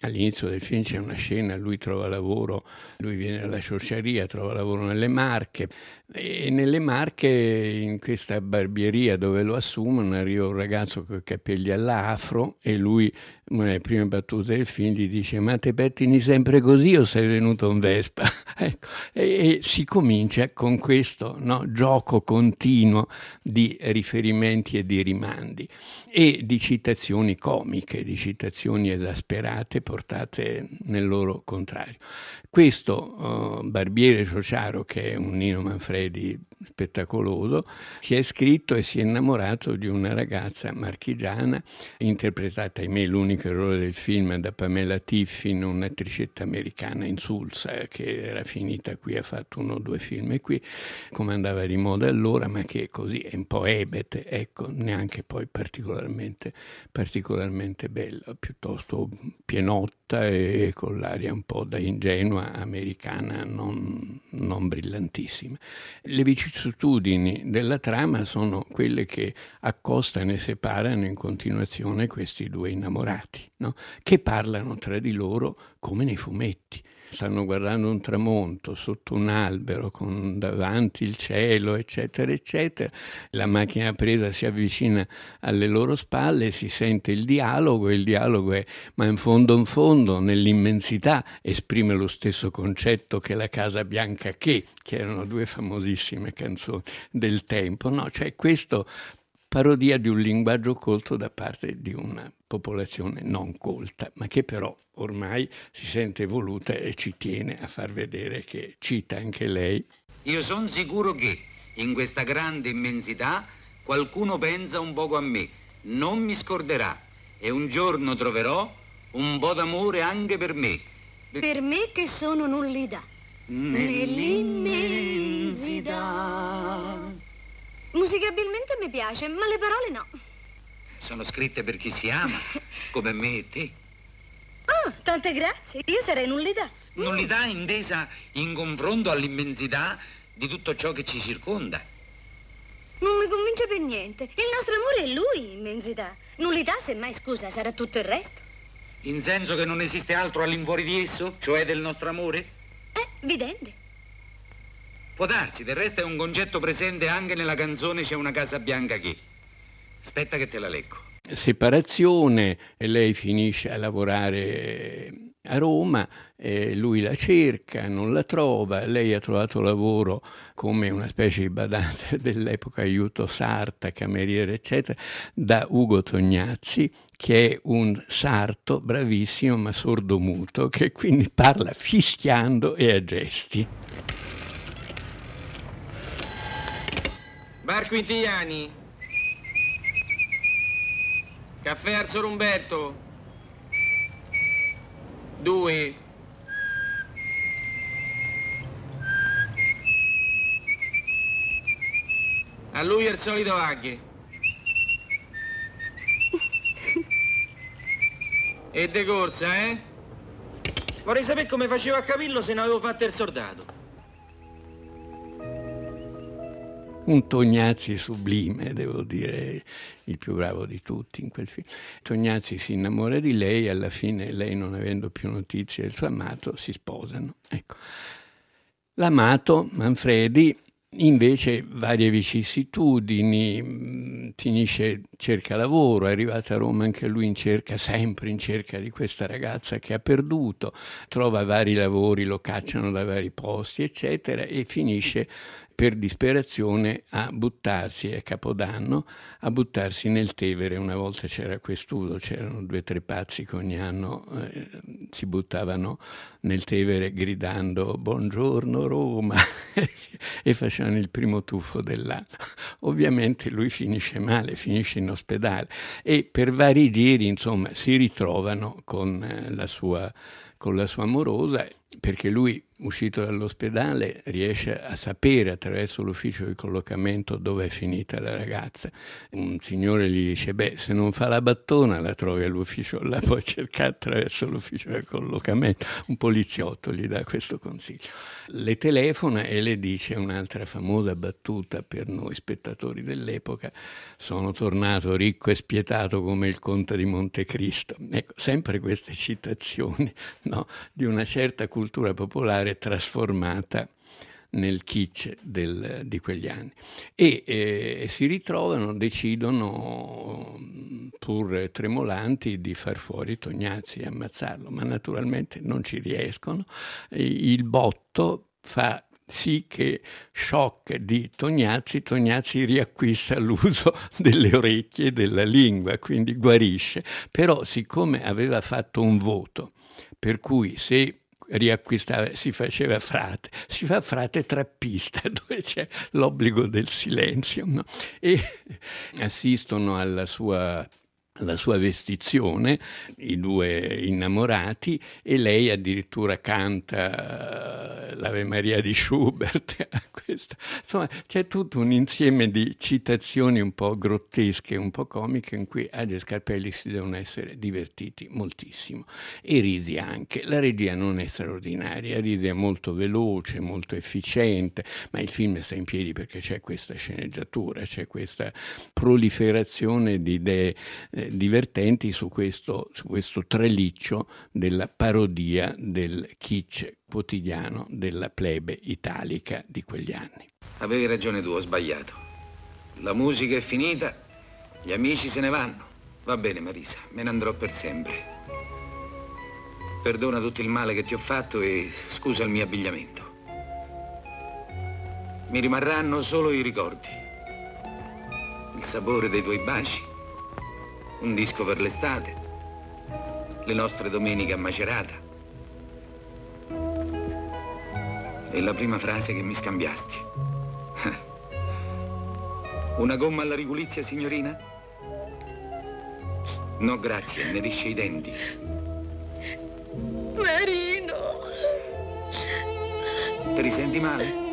All'inizio del film c'è una scena, lui trova lavoro, lui viene dalla ciorciaria, trova lavoro nelle Marche e nelle Marche in questa barbieria dove lo assumono arriva un ragazzo con i capelli all'afro e lui una delle prime battute del film gli dice ma te pettini sempre così o sei venuto in Vespa? ecco. e, e, si comincia con questo no, gioco continuo di riferimenti e di rimandi e di citazioni comiche, di citazioni esasperate portate nel loro contrario. Questo uh, Barbiere Ciociaro, che è un Nino Manfredi spettacoloso, si è scritto e si è innamorato di una ragazza marchigiana, interpretata, ahimè, l'unico errore del film da Pamela Tiffin, un'attricetta americana insulsa, che era finita qui, ha fatto uno o due film qui, come andava di moda allora, ma che così è un po' ebete, ecco, neanche poi particolarmente, particolarmente bella, piuttosto pienotta e con l'aria un po' da ingenua americana, non, non brillantissima. Le vicissitudini della trama sono quelle che accostano e separano in continuazione questi due innamorati, no? che parlano tra di loro come nei fumetti stanno guardando un tramonto sotto un albero con davanti il cielo, eccetera, eccetera. La macchina presa si avvicina alle loro spalle, si sente il dialogo e il dialogo è ma in fondo in fondo, nell'immensità, esprime lo stesso concetto che la Casa Bianca che, che erano due famosissime canzoni del tempo, no? Cioè questo parodia di un linguaggio colto da parte di una popolazione non colta, ma che però ormai si sente voluta e ci tiene a far vedere che cita anche lei. Io sono sicuro che in questa grande immensità qualcuno pensa un poco a me, non mi scorderà e un giorno troverò un po' d'amore anche per me. Per me che sono nullità. Nell'immensità. Musicabilmente mi piace, ma le parole no. Sono scritte per chi si ama, come me e te. Oh, tante grazie. Io sarei nullità. Nullità intesa in confronto all'immensità di tutto ciò che ci circonda. Non mi convince per niente. Il nostro amore è lui, immensità. Nullità, semmai, scusa, sarà tutto il resto. In senso che non esiste altro all'infuori di esso, cioè del nostro amore? Eh, vidente. Può darsi, del resto è un concetto presente anche nella canzone C'è una casa bianca che. Aspetta che te la leggo. separazione lei finisce a lavorare a Roma, eh, lui la cerca, non la trova, lei ha trovato lavoro come una specie di badante dell'epoca, aiuto sarta, cameriere, eccetera, da Ugo Tognazzi, che è un sarto bravissimo ma sordomuto, che quindi parla fischiando e a gesti. Bar Quintiani. Caffè al Sorumberto. Due. A lui il solito aghe. E de corsa, eh? Vorrei sapere come facevo a capirlo se non avevo fatto il soldato. Un Tognazzi sublime, devo dire, il più bravo di tutti in quel film. Tognazzi si innamora di lei, alla fine lei non avendo più notizie del suo amato si sposano. Ecco. L'amato, Manfredi, invece varie vicissitudini, finisce, cerca lavoro, è arrivato a Roma anche lui in cerca, sempre in cerca di questa ragazza che ha perduto, trova vari lavori, lo cacciano da vari posti, eccetera, e finisce per disperazione a buttarsi a Capodanno, a buttarsi nel Tevere. Una volta c'era quest'udo, c'erano due o tre pazzi che ogni anno eh, si buttavano nel Tevere gridando buongiorno Roma e facevano il primo tuffo dell'anno. Ovviamente lui finisce male, finisce in ospedale e per vari giri insomma si ritrovano con eh, la sua con la sua amorosa perché lui uscito dall'ospedale riesce a sapere attraverso l'ufficio di collocamento dove è finita la ragazza. Un signore gli dice, beh, se non fa la battona la trovi all'ufficio, la puoi cercare attraverso l'ufficio di collocamento. Un poliziotto gli dà questo consiglio. Le telefona e le dice un'altra famosa battuta per noi spettatori dell'epoca, sono tornato ricco e spietato come il conte di Montecristo. Ecco, sempre queste citazioni no, di una certa cultura popolare trasformata nel kitsch del, di quegli anni. E eh, si ritrovano, decidono, pur tremolanti, di far fuori Tognazzi e ammazzarlo, ma naturalmente non ci riescono. Il botto fa sì che shock di Tognazzi, Tognazzi riacquista l'uso delle orecchie e della lingua, quindi guarisce. Però siccome aveva fatto un voto, per cui se riacquistava, si faceva frate, si fa frate trappista dove c'è l'obbligo del silenzio no? e assistono alla sua la sua vestizione, i due innamorati, e lei addirittura canta l'Ave Maria di Schubert. Insomma, c'è tutto un insieme di citazioni un po' grottesche, un po' comiche, in cui Age e Scarpelli si devono essere divertiti moltissimo. E Risi anche. La regia non è straordinaria, Risi è molto veloce, molto efficiente, ma il film sta in piedi perché c'è questa sceneggiatura, c'è questa proliferazione di idee eh, divertenti su questo, su questo traliccio della parodia del kitsch quotidiano della plebe italica di quegli anni. Avevi ragione tu, ho sbagliato. La musica è finita, gli amici se ne vanno. Va bene Marisa, me ne andrò per sempre. Perdona tutto il male che ti ho fatto e scusa il mio abbigliamento. Mi rimarranno solo i ricordi. Il sapore dei tuoi baci, un disco per l'estate, le nostre domeniche a Macerata e la prima frase che mi scambiasti. Una gomma alla rigulizia, signorina? No, grazie, ne risce i denti. Marino! Ti risenti male?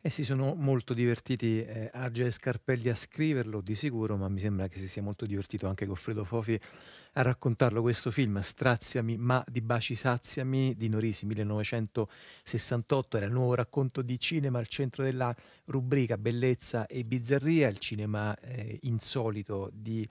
E si sono molto divertiti eh, Age e Scarpelli a scriverlo, di sicuro, ma mi sembra che si sia molto divertito anche Goffredo Fofi a raccontarlo. Questo film, Straziami ma di baci saziami di Norisi 1968, era il nuovo racconto di cinema al centro della rubrica Bellezza e Bizzarria, il cinema eh, insolito di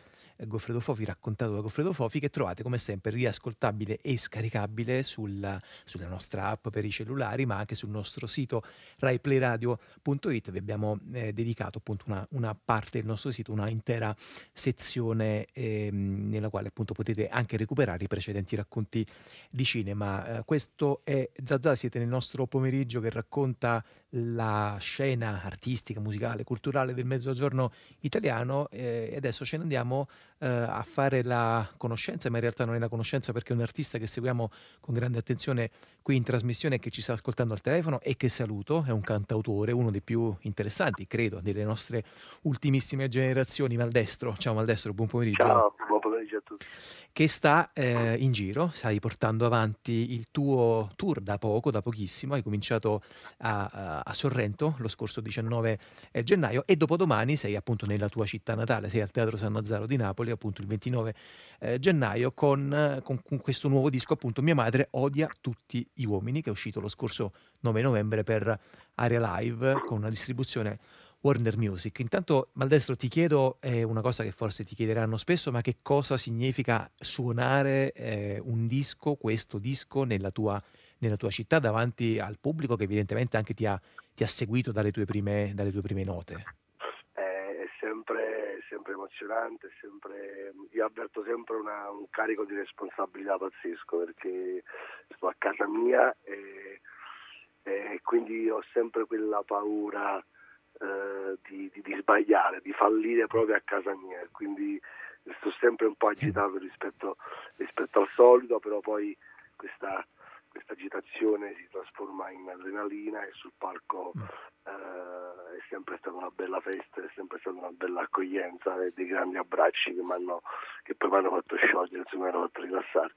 Goffredo Fofi, raccontato da Goffredo Fofi, che trovate come sempre riascoltabile e scaricabile sulla, sulla nostra app per i cellulari, ma anche sul nostro sito raiplayradio.it. Vi abbiamo eh, dedicato appunto una, una, parte del nostro sito, una intera sezione eh, nella quale appunto potete anche recuperare i precedenti racconti di cinema. Eh, questo è Zazà, siete nel nostro pomeriggio che racconta la scena artistica, musicale, culturale del mezzogiorno italiano eh, e adesso ce ne andiamo eh, a fare la conoscenza, ma in realtà non è la conoscenza perché è un artista che seguiamo con grande attenzione qui in trasmissione che ci sta ascoltando al telefono e che saluto, è un cantautore, uno dei più interessanti, credo, delle nostre ultimissime generazioni, Maldestro. Ciao Maldestro, buon pomeriggio. Ciao, buon pomeriggio a tutti. Che sta eh, in giro, stai portando avanti il tuo tour da poco, da pochissimo, hai cominciato a, a Sorrento lo scorso 19 eh, gennaio e dopodomani sei appunto nella tua città natale, sei al Teatro San Nazzaro di Napoli appunto il 29 eh, gennaio con, con, con, questo nuovo disco appunto Mia madre odia tutti gli uomini che è uscito lo scorso 9 novembre per Area Live con una distribuzione Warner Music. Intanto Maldestro ti chiedo eh, una cosa che forse ti chiederanno spesso, ma che cosa significa suonare eh, un disco, questo disco nella tua, nella tua, città davanti al pubblico che evidentemente anche ti ha, ti ha seguito dalle tue prime, dalle tue prime note? Eh, è sempre, sempre emozionante, sempre, io avverto sempre una, un carico di responsabilità pazzesco perché sto a casa mia e, e quindi ho sempre quella paura eh, di, di, di, sbagliare, di fallire proprio a casa mia, quindi sto sempre un po' agitato rispetto, rispetto al solito, però poi questa, questa, agitazione si trasforma in adrenalina e sul palco eh, è sempre stata una bella festa, è sempre stata una bella accoglienza e dei grandi abbracci che, che poi mi hanno fatto sciogliere, insomma mi hanno fatto rilassare.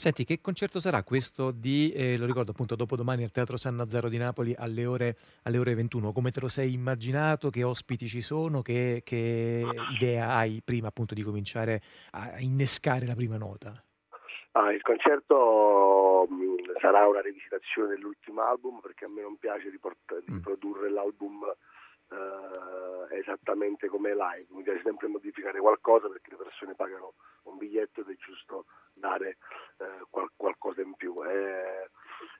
Senti, che concerto sarà questo di, eh, lo ricordo appunto dopodomani al Teatro San Nazzaro di Napoli alle ore, alle ore 21, come te lo sei immaginato, che ospiti ci sono, che, che idea hai prima appunto di cominciare a innescare la prima nota? Ah, il concerto mh, mm, sarà una rivisitazione dell'ultimo album perché a me non piace riport- mm. riprodurre l'album eh, esattamente come live, mi piace sempre modificare qualcosa perché le persone pagano un biglietto ed è giusto dare eh, qual- qualcosa in più. Eh,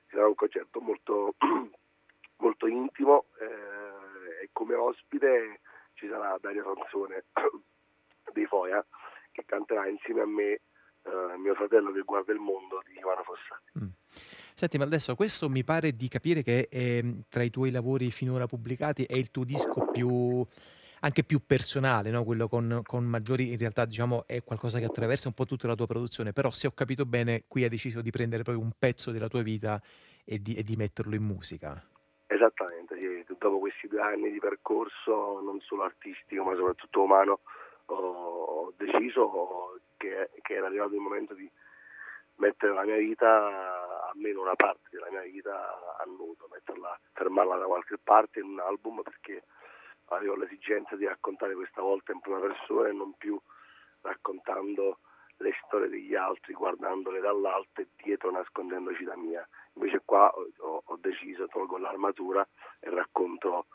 sarà un concerto molto, molto intimo eh, e come ospite ci sarà Dario Sansone di Foia che canterà insieme a me Uh, mio fratello che guarda il mondo di Ivano Fossati. Mm. Senti, ma adesso questo mi pare di capire che è, tra i tuoi lavori finora pubblicati è il tuo disco più anche più personale, no? quello con, con, maggiori, in realtà diciamo è qualcosa che attraversa un po' tutta la tua produzione, però se ho capito bene qui hai deciso di prendere proprio un pezzo della tua vita e di, e di metterlo in musica. Esattamente, sì. dopo questi due anni di percorso, non solo artistico ma soprattutto umano, ho deciso che, che era arrivato il momento di mettere la mia vita, almeno una parte della mia vita a nudo, metterla, fermarla da qualche parte in un album perché avevo l'esigenza di raccontare questa volta in prima persona e non più raccontando le storie degli altri, guardandole dall'alto e dietro nascondendoci la mia. Invece qua ho, ho deciso, tolgo l'armatura e racconto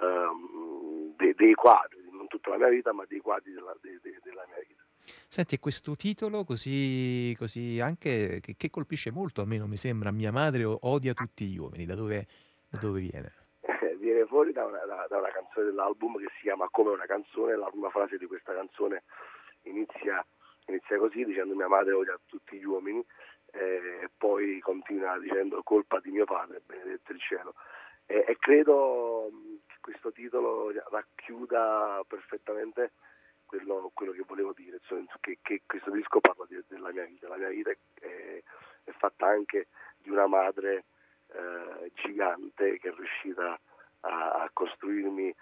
um, dei, dei, quadri, non tutta la mia vita, ma dei quadri della, de, de, della mia vita. Senti, questo titolo così, così anche che, che, colpisce molto, almeno mi sembra, mia madre odia tutti gli uomini, da dove, da dove viene? viene fuori da una, da, da una, canzone dell'album che si chiama Come una canzone, la prima frase di questa canzone inizia, inizia così dicendo mia madre odia tutti gli uomini eh, e poi continua dicendo colpa di mio padre, benedetto il cielo. E, e credo che questo titolo racchiuda perfettamente quello, quello che volevo dire, cioè che, che, questo disco parla di, della mia vita, la mia vita è, è fatta anche di una madre eh, gigante che è riuscita a, a costruirmi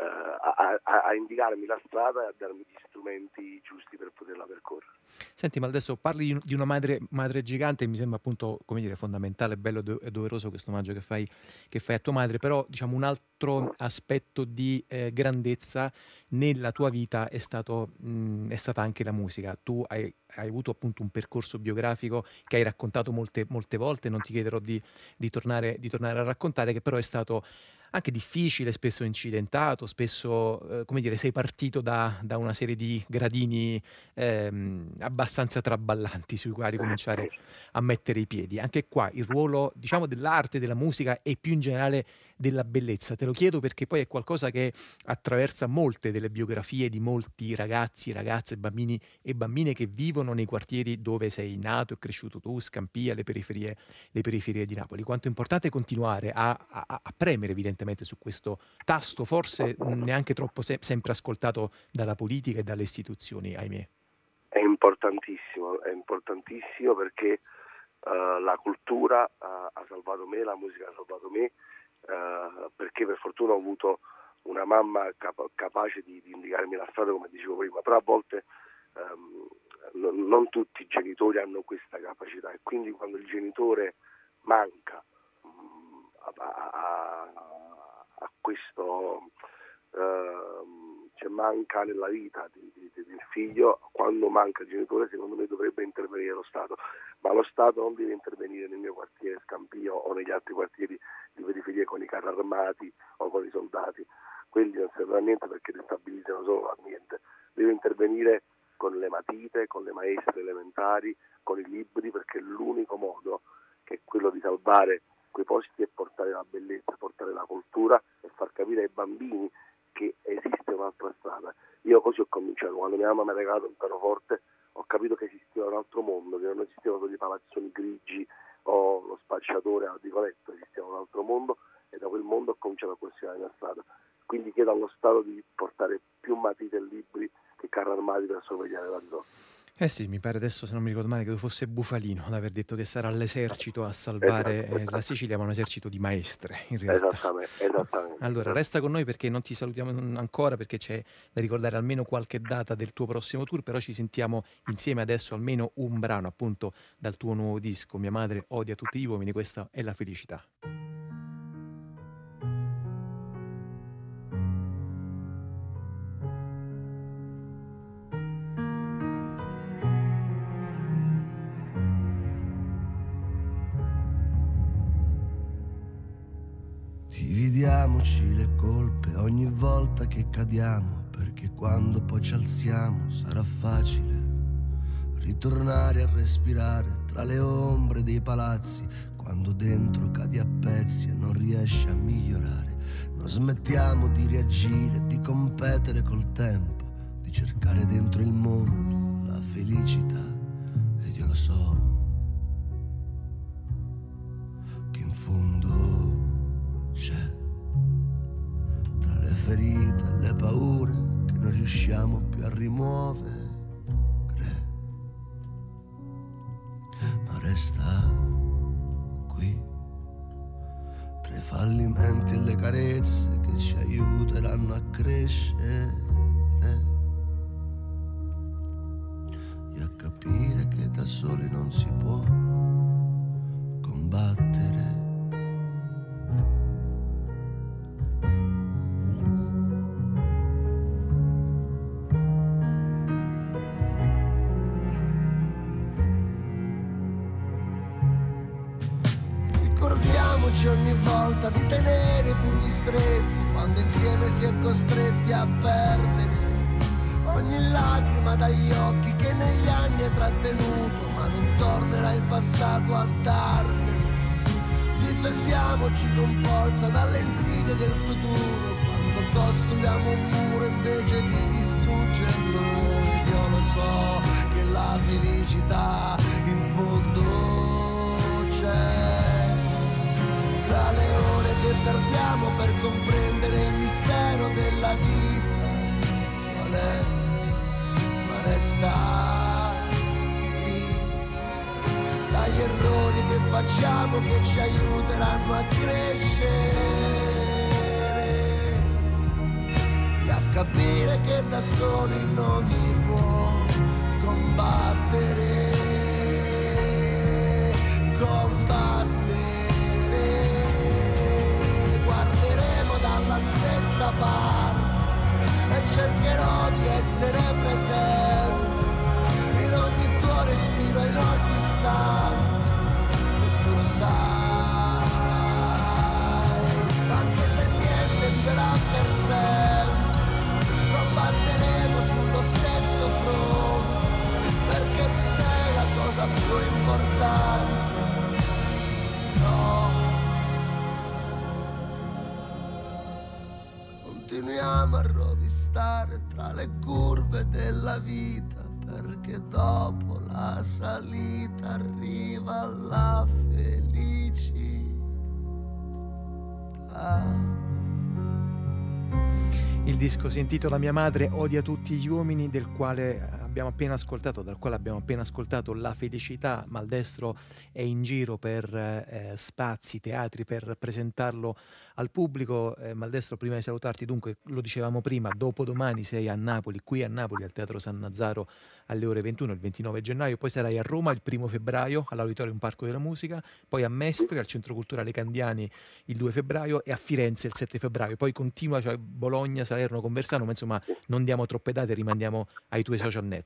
a, a, a indicarmi la strada e a darmi gli strumenti giusti per poterla percorrere. Senti, ma adesso parli di- una madre, madre gigante mi sembra appunto, come dire, fondamentale, bello e doveroso questo omaggio che fai, che fai a tua madre, però diciamo un altro aspetto di eh, grandezza nella tua vita è, stato, mh, è stata anche la musica. Tu hai, hai avuto appunto un percorso biografico che hai raccontato molte, molte volte, non ti chiederò di, di tornare, di tornare a raccontare, che però è stato anche difficile, spesso incidentato, spesso, eh, come dire, sei partito da, da una serie di gradini ehm, abbastanza traballanti sui quali cominciare a mettere i piedi. Anche qua il ruolo, diciamo, dell'arte, della musica e più in generale della bellezza. Te lo chiedo perché poi è qualcosa che attraversa molte delle biografie di molti ragazzi, ragazze, bambini e bambine che vivono nei quartieri dove sei nato e cresciuto tu, Scampia, le periferie, le periferie di Napoli. Quanto è importante continuare a, a- a premere evidentemente su questo tasto, forse neanche troppo se- sempre ascoltato dalla politica e dalle istituzioni, ahimè. È importantissimo, è importantissimo perché eh, la cultura eh, ha salvato me, la musica ha salvato me, eh, perché per fortuna ho avuto una mamma capa- capace di, di indicarmi la strada come dicevo prima, però a volte ehm, non, non tutti i genitori hanno questa capacità e quindi quando il genitore manca mm, a, a- a- a questo ehm, cioè manca nella vita di- di- del figlio, quando manca il genitore secondo me dovrebbe intervenire lo Stato, ma lo Stato non deve intervenire nel mio quartiere Scampio o negli altri quartieri di periferia con i carri armati o con i soldati, quelli non servono a niente perché destabilizzano solo l'ambiente, deve intervenire con le matite, con le maestre elementari, con i libri perché l'unico modo che è quello di salvare quei posti è portare la bellezza, portare la cultura e far capire ai bambini che esiste un'altra strada. Io così ho cominciato, quando mia mamma mi ha regalato un pianoforte ho capito che esisteva un altro mondo, che non esistevano solo i palazzoni grigi o lo spacciatore a Rigoletto, esisteva un altro mondo e da quel mondo ho cominciato a costruire la mia strada. Quindi chiedo allo Stato di portare più matite e libri che carri armati per sorvegliare la zona. Eh sì, mi pare adesso, se non mi ricordo male, che fosse Bufalino ad aver detto che sarà l'esercito a salvare Esatto. eh, la Sicilia, ma un esercito di maestre in realtà. Esattamente, esattamente. Allora, resta con noi perché non ti salutiamo ancora perché c'è da ricordare almeno qualche data del tuo prossimo tour, però ci sentiamo insieme adesso almeno un brano appunto dal tuo nuovo disco Mia madre odia tutti gli uomini, questa è la felicità. Dividiamoci le colpe ogni volta che cadiamo, perché quando poi ci alziamo sarà facile ritornare a respirare tra le ombre dei palazzi, quando dentro cadi a pezzi e non riesci a migliorare. Non smettiamo di reagire, di competere col tempo, di cercare dentro il mondo la felicità. Ed io lo so riusciamo più a rimuovere. Ma resta qui tra i fallimenti e le carezze che ci aiuteranno a crescere Ricordiamoci ogni volta di tenere i pugni stretti quando insieme si è costretti a perdere. Ogni lacrima dagli occhi che negli anni è trattenuto, ma non tornerà il passato a darne. Difendiamoci con forza dalle insidie del futuro quando costruiamo un muro invece di distruggerlo. Io lo so che la felicità in fondo c'è tra le ore che perdiamo per comprendere il mistero della vita. Qual è? Ma resta lì. Dagli errori che facciamo che ci aiuteranno a crescere. capire che da soli non si può combattere. Stessa parte e cercherò di essere presente in ogni tuo respiro, in ogni istante. E tu lo sai, anche se niente durerà per sempre, combatteremo sullo stesso fronte, perché tu sei la cosa più importante. Continuiamo a rovistare tra le curve della vita, perché dopo la salita arriva la felicità. Il disco si intitola Mia madre odia tutti gli uomini, del quale abbiamo appena ascoltato, dal quale abbiamo appena ascoltato La felicità. Maldestro è in giro per eh, spazi, teatri, per presentarlo al pubblico. Eh, Maldestro, prima di salutarti, dunque, lo dicevamo prima, dopodomani sei a Napoli, qui a Napoli, al Teatro San Nazzaro, alle ore 21, il 29 gennaio, poi sarai a Roma il primo febbraio, all'Auditorium Parco della Musica, poi a Mestre, al Centro Culturale Candiani, il 2 febbraio, e a Firenze il 7 febbraio. Poi continua, cioè Bologna, Salerno, Conversano, ma insomma non diamo troppe date, rimandiamo ai tuoi social network.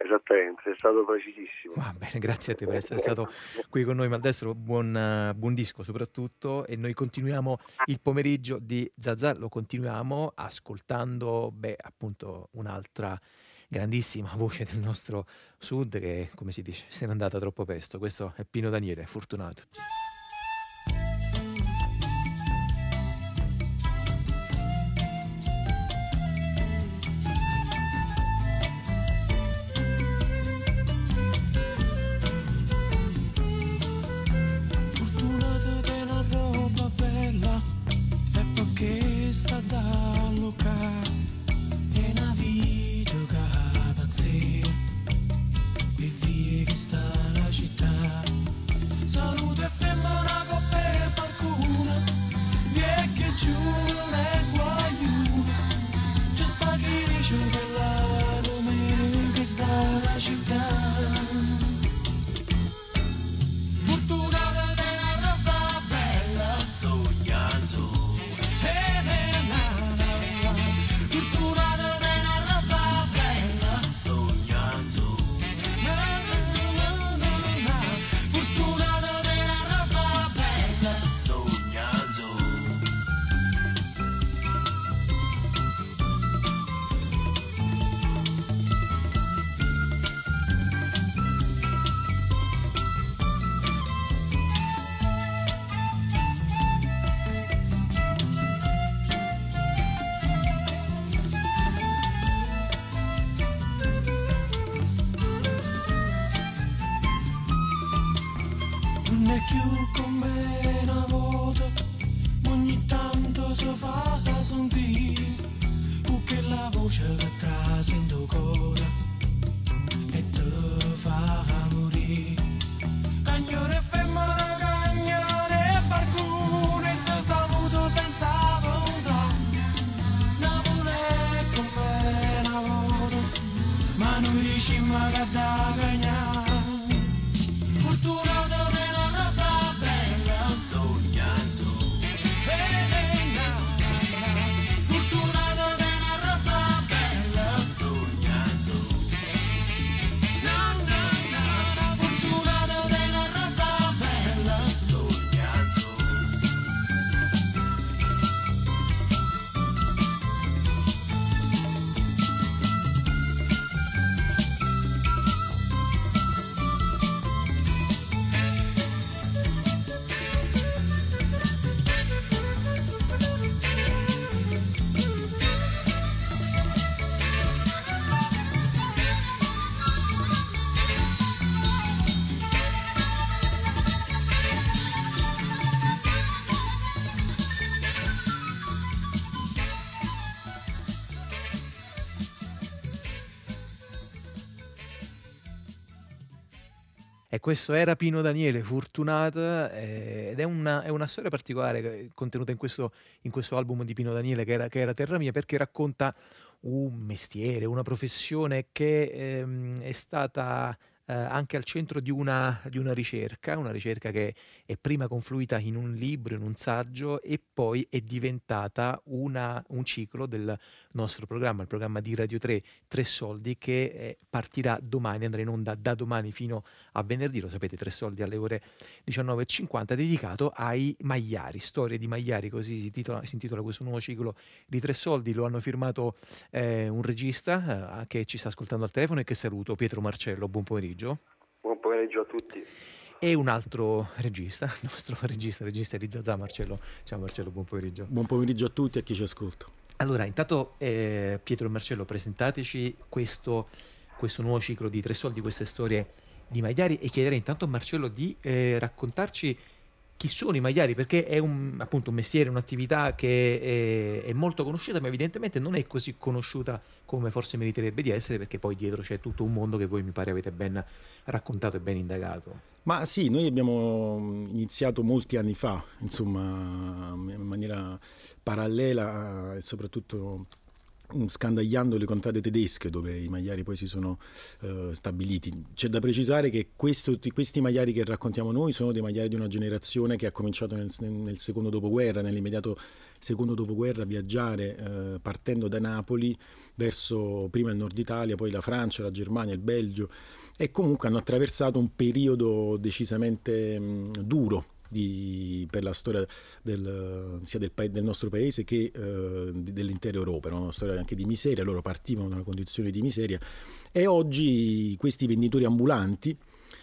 Esattamente, sei stato precisissimo. Va bene, grazie a te per essere stato qui con noi, Maldestro, buon, eh, buon disco soprattutto e noi continuiamo il pomeriggio di Zazà, lo continuiamo ascoltando, beh, appunto un'altra grandissima voce del nostro sud che, come si dice, se n'è andata troppo presto. Questo è Pino Daniele. Fortunato questo era Pino Daniele, Fortunata, eh, ed è una, è una storia particolare contenuta in questo, in questo album di Pino Daniele che era, che era Terra Mia, perché racconta un mestiere, una professione che ehm, è stata eh, anche al centro di una, di una ricerca, una ricerca che è prima confluita in un libro, in un saggio e poi è diventata una, un ciclo del nostro programma, il programma di Radio 3, Tre Soldi, che eh, partirà domani, andrà in onda da domani fino a venerdì, lo sapete, Tre Soldi alle ore 19.50, dedicato ai Magliari, storie di Magliari, così si intitola, si intitola questo nuovo ciclo di Tre Soldi, lo hanno firmato eh, un regista eh, che ci sta ascoltando al telefono e che saluto, Pietro Marcello, buon pomeriggio. Buon pomeriggio a tutti. E un altro regista, il nostro regista, regista di Zazà, Marcello. Ciao Marcello, buon pomeriggio. Buon pomeriggio a tutti e a chi ci ascolta. Allora, intanto eh, Pietro e Marcello, presentateci questo, questo, nuovo ciclo di Tre Soldi, queste storie di Magliari e chiederei intanto a Marcello di eh, raccontarci chi sono i magliari, perché è un, appunto un mestiere, un'attività che è, è, molto conosciuta, ma evidentemente non è così conosciuta come forse meriterebbe di essere, perché poi dietro c'è tutto un mondo che voi mi pare avete ben raccontato e ben indagato. Ma sì, noi abbiamo iniziato molti anni fa, insomma, in maniera parallela e soprattutto scandagliando le contrade tedesche dove i magliari poi si sono uh, stabiliti. C'è da precisare che questo, questi magliari che raccontiamo noi sono dei magliari di una generazione che ha cominciato nel, nel secondo dopoguerra, nell'immediato secondo dopoguerra a viaggiare uh, partendo da Napoli verso prima il nord Italia, poi la Francia, la Germania, il Belgio e comunque hanno attraversato un periodo decisamente mh, duro di, per la storia del, sia del, del, nostro paese che eh, dell'intera Europa, no? una storia anche di miseria, loro partivano da una condizione di miseria e oggi questi venditori ambulanti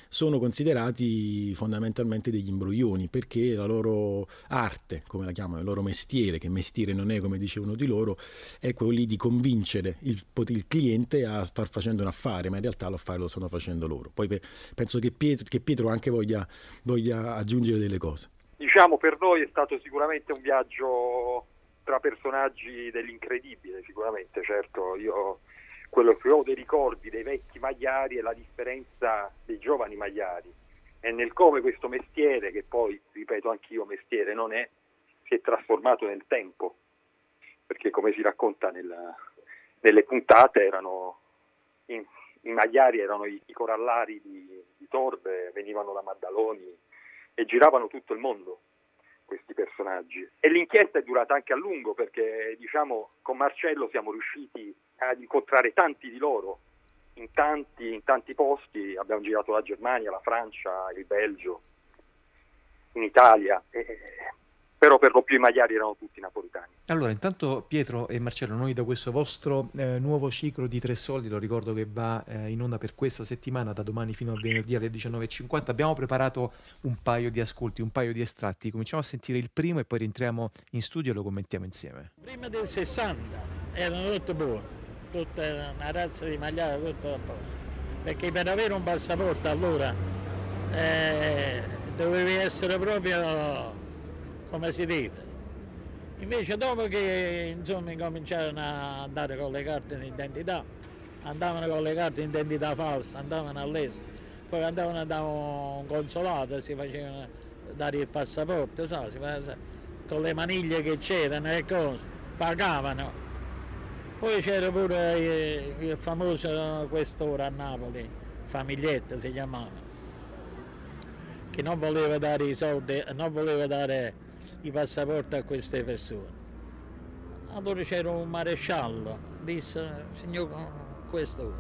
sono considerati fondamentalmente degli imbroglioni perché la loro arte, come la chiamano, il loro mestiere, che mestiere non è come dice uno di loro, è quello lì di convincere il, il cliente a star facendo un affare, ma in realtà l'affare lo stanno facendo loro. Poi penso che Pietro, che Pietro anche voglia, voglia aggiungere delle cose. Diciamo per noi è stato sicuramente un viaggio tra personaggi dell'incredibile, sicuramente, certo, io quello che ho dei ricordi dei vecchi magliari e la differenza dei giovani magliari e nel come questo mestiere, che poi, ripeto anch'io, mestiere non è, si è trasformato nel tempo, perché come si racconta nella, nelle puntate erano, in, i magliari erano i, i corallari di, di Torbe, venivano da Maddaloni e giravano tutto il mondo questi personaggi. E l'inchiesta è durata anche a lungo perché diciamo con Marcello siamo riusciti ad incontrare tanti di loro in tanti, in tanti posti, abbiamo girato la Germania, la Francia, il Belgio, in Italia. E, però per lo più i magliari erano tutti napolitani. Allora, intanto Pietro e Marcello, noi da questo vostro eh, nuovo ciclo di Tre Soldi, lo ricordo che va eh, in onda per questa settimana, da domani fino a venerdì alle 19.50, abbiamo preparato un paio di ascolti, un paio di estratti. Cominciamo a sentire il primo e poi rientriamo in studio e lo commentiamo insieme. Prima del 60 erano tutte buone, tutta una razza di magliare, tutto a posto. Perché per avere un passaporto allora eh, dovevi essere proprio come si deve. Invece dopo che insomma incominciarono a andare con le carte d'identità, andavano con le carte d'identità false, andavano all'estero, poi andavano da un consolato si facevano dare il passaporto, so, faceva, con le maniglie che c'erano e cose, pagavano. Poi c'era pure il, il famoso quest'ora a Napoli, Famiglietta si chiamava, che non voleva dare i soldi, non voleva dare i passaporti a queste persone. Allora c'era un maresciallo, disse, signor questo,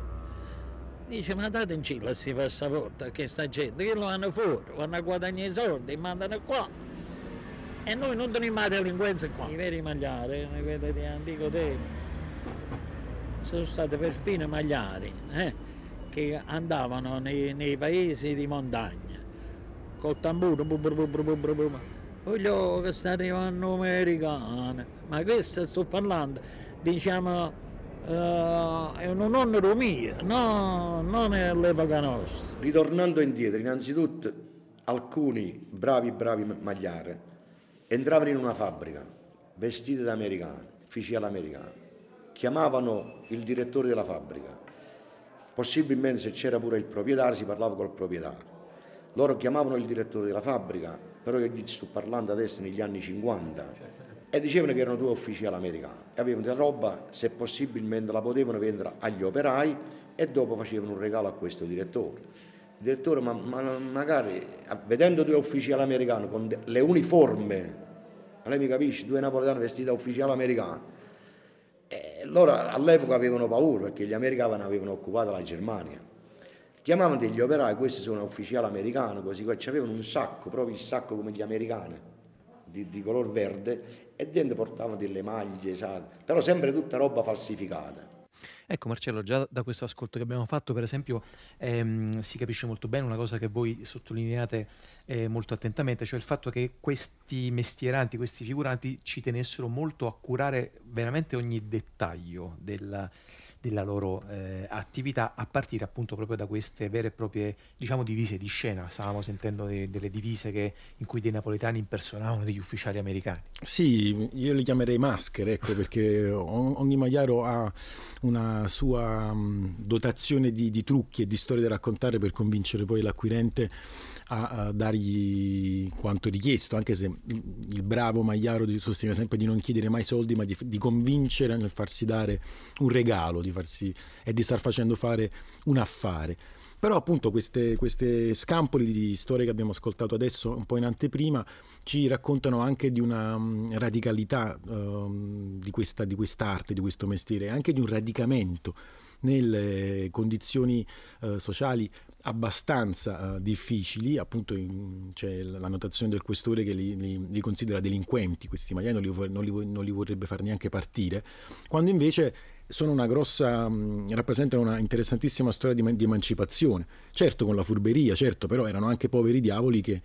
dice ma date in Cile questi passaporti a questa gente, che lo hanno fuori, vanno a guadagnare i soldi, mandano qua. E noi non teniamo la delinquenza qua. I veri magliari, vedete di antico tempo, sono stati perfino magliari eh, che andavano nei, nei, paesi di montagna. Col tamburo, bu, bu, bu, voglio che sta arrivando americana, ma questo sto parlando, diciamo, uh, è un onore mio, no, non è l'epoca nostra. Ritornando indietro, innanzitutto alcuni bravi, bravi magliari entravano in una fabbrica, vestiti da americani, ufficiali americani, chiamavano il direttore della fabbrica, possibilmente se c'era pure il proprietario si parlava col proprietario. Loro chiamavano il direttore della fabbrica, però io gli sto parlando adesso negli anni 50, e dicevano che erano due ufficiali americani e avevano della roba, se possibilmente la potevano vendere agli operai e dopo facevano un regalo a questo direttore. Il direttore, ma, ma magari vedendo due ufficiali americani con le uniforme, lei mi capisce, due napoletani vestiti da ufficiali americani, e loro all'epoca avevano paura perché gli americani avevano occupato la Germania. Chiamavano degli operai, questi sono ufficiali americani, così ci avevano un sacco, proprio il sacco come gli americani, di, di color verde, e dentro portavano delle maglie, esate, però sempre tutta roba falsificata. Ecco Marcello, già da questo ascolto che abbiamo fatto, per esempio, ehm, si capisce molto bene una cosa che voi sottolineate eh, molto attentamente, cioè il fatto che questi mestieranti, questi figuranti ci tenessero molto a curare veramente ogni dettaglio della, della loro eh, attività a partire appunto proprio da queste vere e proprie diciamo divise di scena. Stavamo sentendo de- delle divise che, in cui dei napoletani impersonavano degli ufficiali americani. Sì io li chiamerei maschere ecco perché ogni magliaro ha una sua dotazione di, di trucchi e di storie da raccontare per convincere poi l'acquirente a, a, dargli quanto richiesto, anche se il bravo Magliaro sostiene sempre di non chiedere mai soldi, ma di, di convincere nel farsi dare un regalo di farsi, e di star facendo fare un affare. Però appunto queste, queste, scampoli di storie che abbiamo ascoltato adesso, un po' in anteprima, ci raccontano anche di una um, radicalità um, di, questa, di quest'arte, di questo mestiere, anche di un radicamento nelle condizioni uh, sociali abbastanza uh, difficili, appunto in, c'è la notazione del questore che li, li, li considera delinquenti, questi magliai non li, non, non li vorrebbe far neanche partire, quando invece una grossa, mh, rappresentano una interessantissima storia di, di, emancipazione, certo con la furberia, certo, però erano anche poveri diavoli che,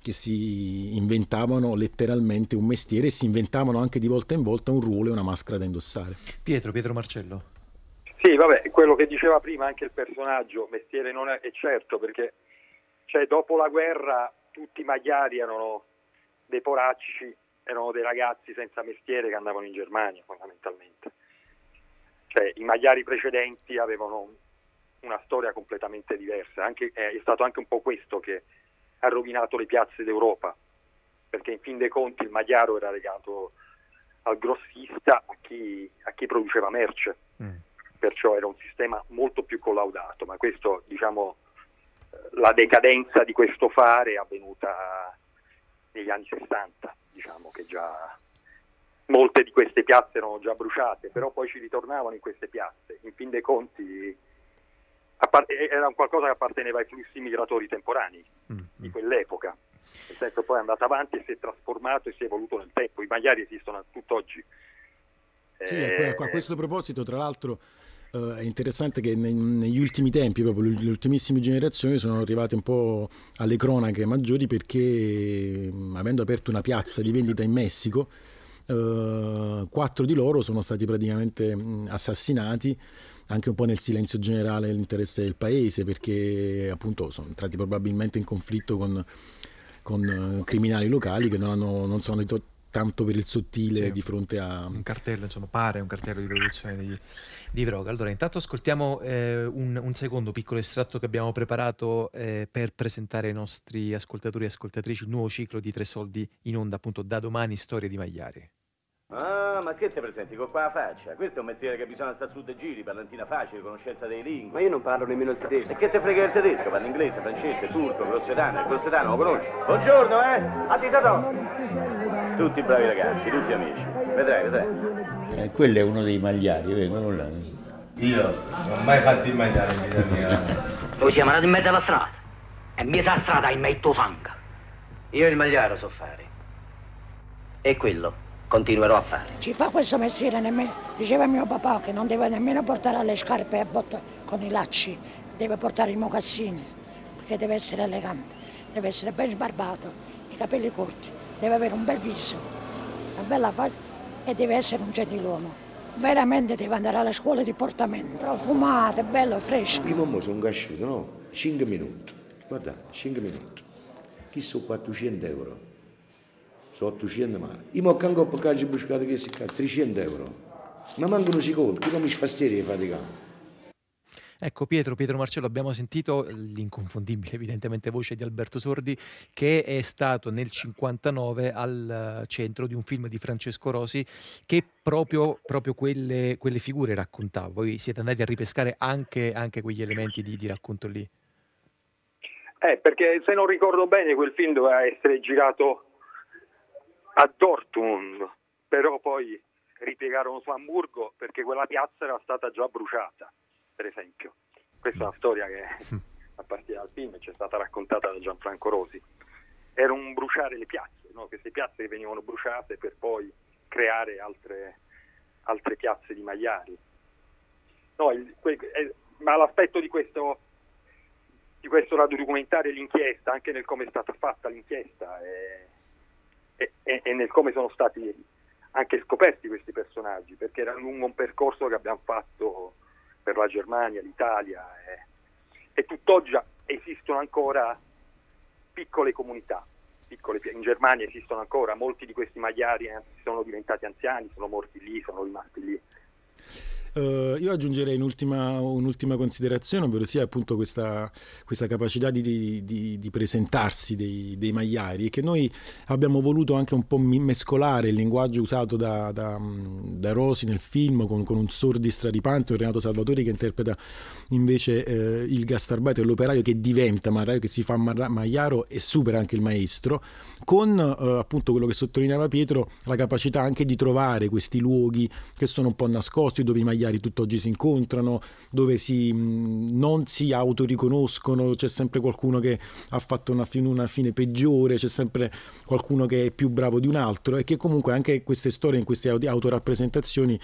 che si inventavano letteralmente un mestiere e si inventavano anche di volta in volta un ruolo e una maschera da indossare. Pietro, Pietro Marcello. Sì, vabbè, quello che diceva prima anche il personaggio, mestiere non è, è certo, perché cioè, dopo la guerra tutti i magliari erano dei poracci, erano dei ragazzi senza mestiere che andavano in Germania fondamentalmente. Cioè, I magliari precedenti avevano una storia completamente diversa, anche, è stato anche un po' questo che ha rovinato le piazze d'Europa, perché in fin dei conti il magliaro era legato al grossista, a chi, a chi produceva merce. Mm perciò era un sistema molto più collaudato, ma questo, diciamo, la decadenza di questo fare è avvenuta negli anni 60, diciamo che già molte di queste piazze erano già bruciate, però poi ci ritornavano in queste piazze. In fin dei conti era qualcosa che apparteneva ai flussi migratori temporanei mm, di mm. quell'epoca. Nel senso poi è andato avanti e si è trasformato e si è evoluto nel tempo. I magliari esistono a tutt'oggi. Sì, eh, a questo proposito, tra l'altro, Uh, è interessante che nei, negli ultimi tempi, proprio le ultimissime generazioni, sono arrivate un po' alle cronache maggiori perché, avendo aperto una piazza di vendita in Messico, uh, quattro di loro sono stati praticamente assassinati anche un po' nel silenzio generale dell'interesse del paese perché appunto sono entrati probabilmente in conflitto con, con uh, criminali locali che non, hanno, non sono tanto per il sottile sì, di fronte a... Un cartello, insomma, pare un cartello di produzione di, di droga. Allora, intanto ascoltiamo eh, un, un, secondo piccolo estratto che abbiamo preparato eh, per presentare ai nostri ascoltatori e ascoltatrici il nuovo ciclo di Tre Soldi in onda, appunto, da domani, Storie di Magliari. Ah, ma che ti presenti con qua la faccia? Questo è un mestiere che bisogna stare su dei giri, parlantina facile, conoscenza dei lingue. Ma io non parlo nemmeno il tedesco. E che te frega il tedesco? Parlo inglese, francese, turco, grossetano. Il grossetano lo conosci? Buongiorno, eh? A Tutti bravi ragazzi, tutti amici. Vedrai, vedrai. Eh, quello è uno dei magliari, vengono là. Io non ho mai fatto il magliare in vita mia. Noi siamo andati in mezzo alla strada. E in mezzo alla strada in mezzo sangue. Io il magliaro so fare. E quello continuerò a fare. Ci fa questo mestiere nemmeno, diceva mio papà che non deve nemmeno portare le scarpe a botte con i lacci, deve portare i mocassini, perché deve essere elegante, deve essere ben sbarbato, i capelli corti, deve avere un bel viso, una bella faccia e deve essere un gentiluomo. Veramente deve andare alle scuole di portamento, profumato, bello, fresco. Io mo sono cresciuto, no? 5 minuti. Guarda, 5 minuti. Chi sono 400 euro? Sono 800 male. Io mi ho anche per calcio buscato che si 300 euro. Ma mancano secondi, chi non mi fa serie faticare. Ecco Pietro, Pietro Marcello, abbiamo sentito l'inconfondibile evidentemente voce di Alberto Sordi che è stato nel 59 al centro di un film di Francesco Rosi che proprio, proprio quelle, quelle, figure raccontava. Voi siete andati a ripescare anche, anche quegli elementi di, di racconto lì? Eh, perché se non ricordo bene quel film doveva essere girato a Dortmund, però poi ripiegarono su Hamburgo perché quella piazza era stata già bruciata, per esempio. Questa è una storia che appartiene al film e ci è stata raccontata da Gianfranco Rosi. Era un bruciare le piazze, no? queste piazze venivano bruciate per poi creare altre, altre piazze di maiali. No, il, que, eh, ma l'aspetto di questo, di questo radiodocumentario e l'inchiesta, anche nel come è stata fatta l'inchiesta e, e, e nel come sono stati anche scoperti questi personaggi, perché era lungo un percorso che abbiamo fatto per la Germania, l'Italia e, e tutt'oggi esistono ancora piccole comunità. Piccole, in Germania esistono ancora, molti di questi magliari eh, sono diventati anziani, sono morti lì, sono rimasti lì. Uh, io aggiungerei un'ultima, un'ultima, considerazione, ovvero sia appunto questa, questa capacità di, di, di presentarsi dei, dei, magliari e che noi abbiamo voluto anche un po' mescolare il linguaggio usato da, da, da Rosi nel film con, con, un sordi straripante, un Renato Salvatori che interpreta invece eh, il gastarbaito l'operaio che diventa marraio, che si fa magliaro e supera anche il maestro, con eh, appunto quello che sottolineava Pietro, la capacità anche di trovare questi luoghi che sono un po' nascosti dove i magliari familiari tutt'oggi si incontrano, dove si, non si autoriconoscono, c'è sempre qualcuno che ha fatto una fine, una fine peggiore, c'è sempre qualcuno che è più bravo di un altro e che comunque anche queste storie, in queste autorappresentazioni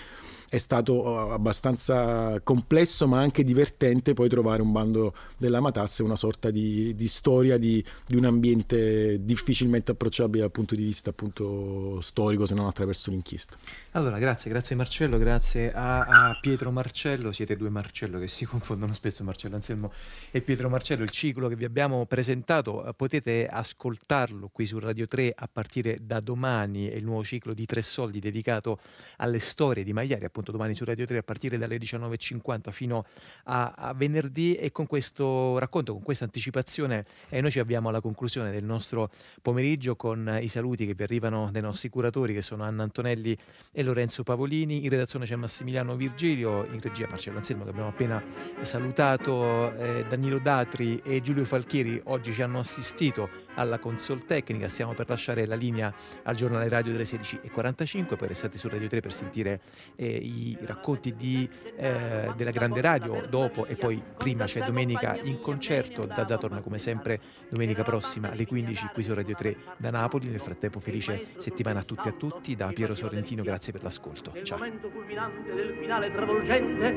è stato eh, abbastanza complesso ma anche divertente poi trovare un bando della matassa, una sorta di, di storia di, di, un ambiente difficilmente approcciabile dal punto di vista appunto storico se non attraverso l'inchiesta. Allora grazie, grazie Marcello, grazie a, a, Pietro Marcello, siete due Marcello che si confondono spesso Marcello Anselmo e Pietro Marcello, il ciclo che vi abbiamo presentato eh, potete ascoltarlo qui su Radio 3 a partire da domani, è il nuovo ciclo di Tre Soldi dedicato alle storie di Magliari appunto appunto domani su Radio 3 a partire dalle 19.50 fino a, a venerdì. E con questo racconto, con questa anticipazione eh, noi ci avviamo alla conclusione del nostro pomeriggio con i saluti che vi arrivano dai nostri curatori che sono Anna Antonelli e Lorenzo Pavolini, in redazione c'è Massimiliano Virgilio, in regia Marcello Anselmo che abbiamo appena salutato, eh, Danilo Datri e Giulio Falchieri. Oggi ci hanno assistito alla console tecnica, stiamo per lasciare la linea al giornale radio delle 16.45, poi restate su Radio 3 per sentire eh, i racconti di, eh, della Grande Radio dopo e poi prima c'è domenica in concerto. Zazza torna come sempre domenica prossima alle 15 qui su Radio 3 da Napoli. Nel frattempo felice settimana a tutti e a tutti da Piero Sorrentino, grazie per l'ascolto. Ciao. del finale travolgente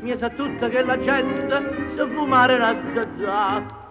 mi sa tutta che la gente sa fumare una zazza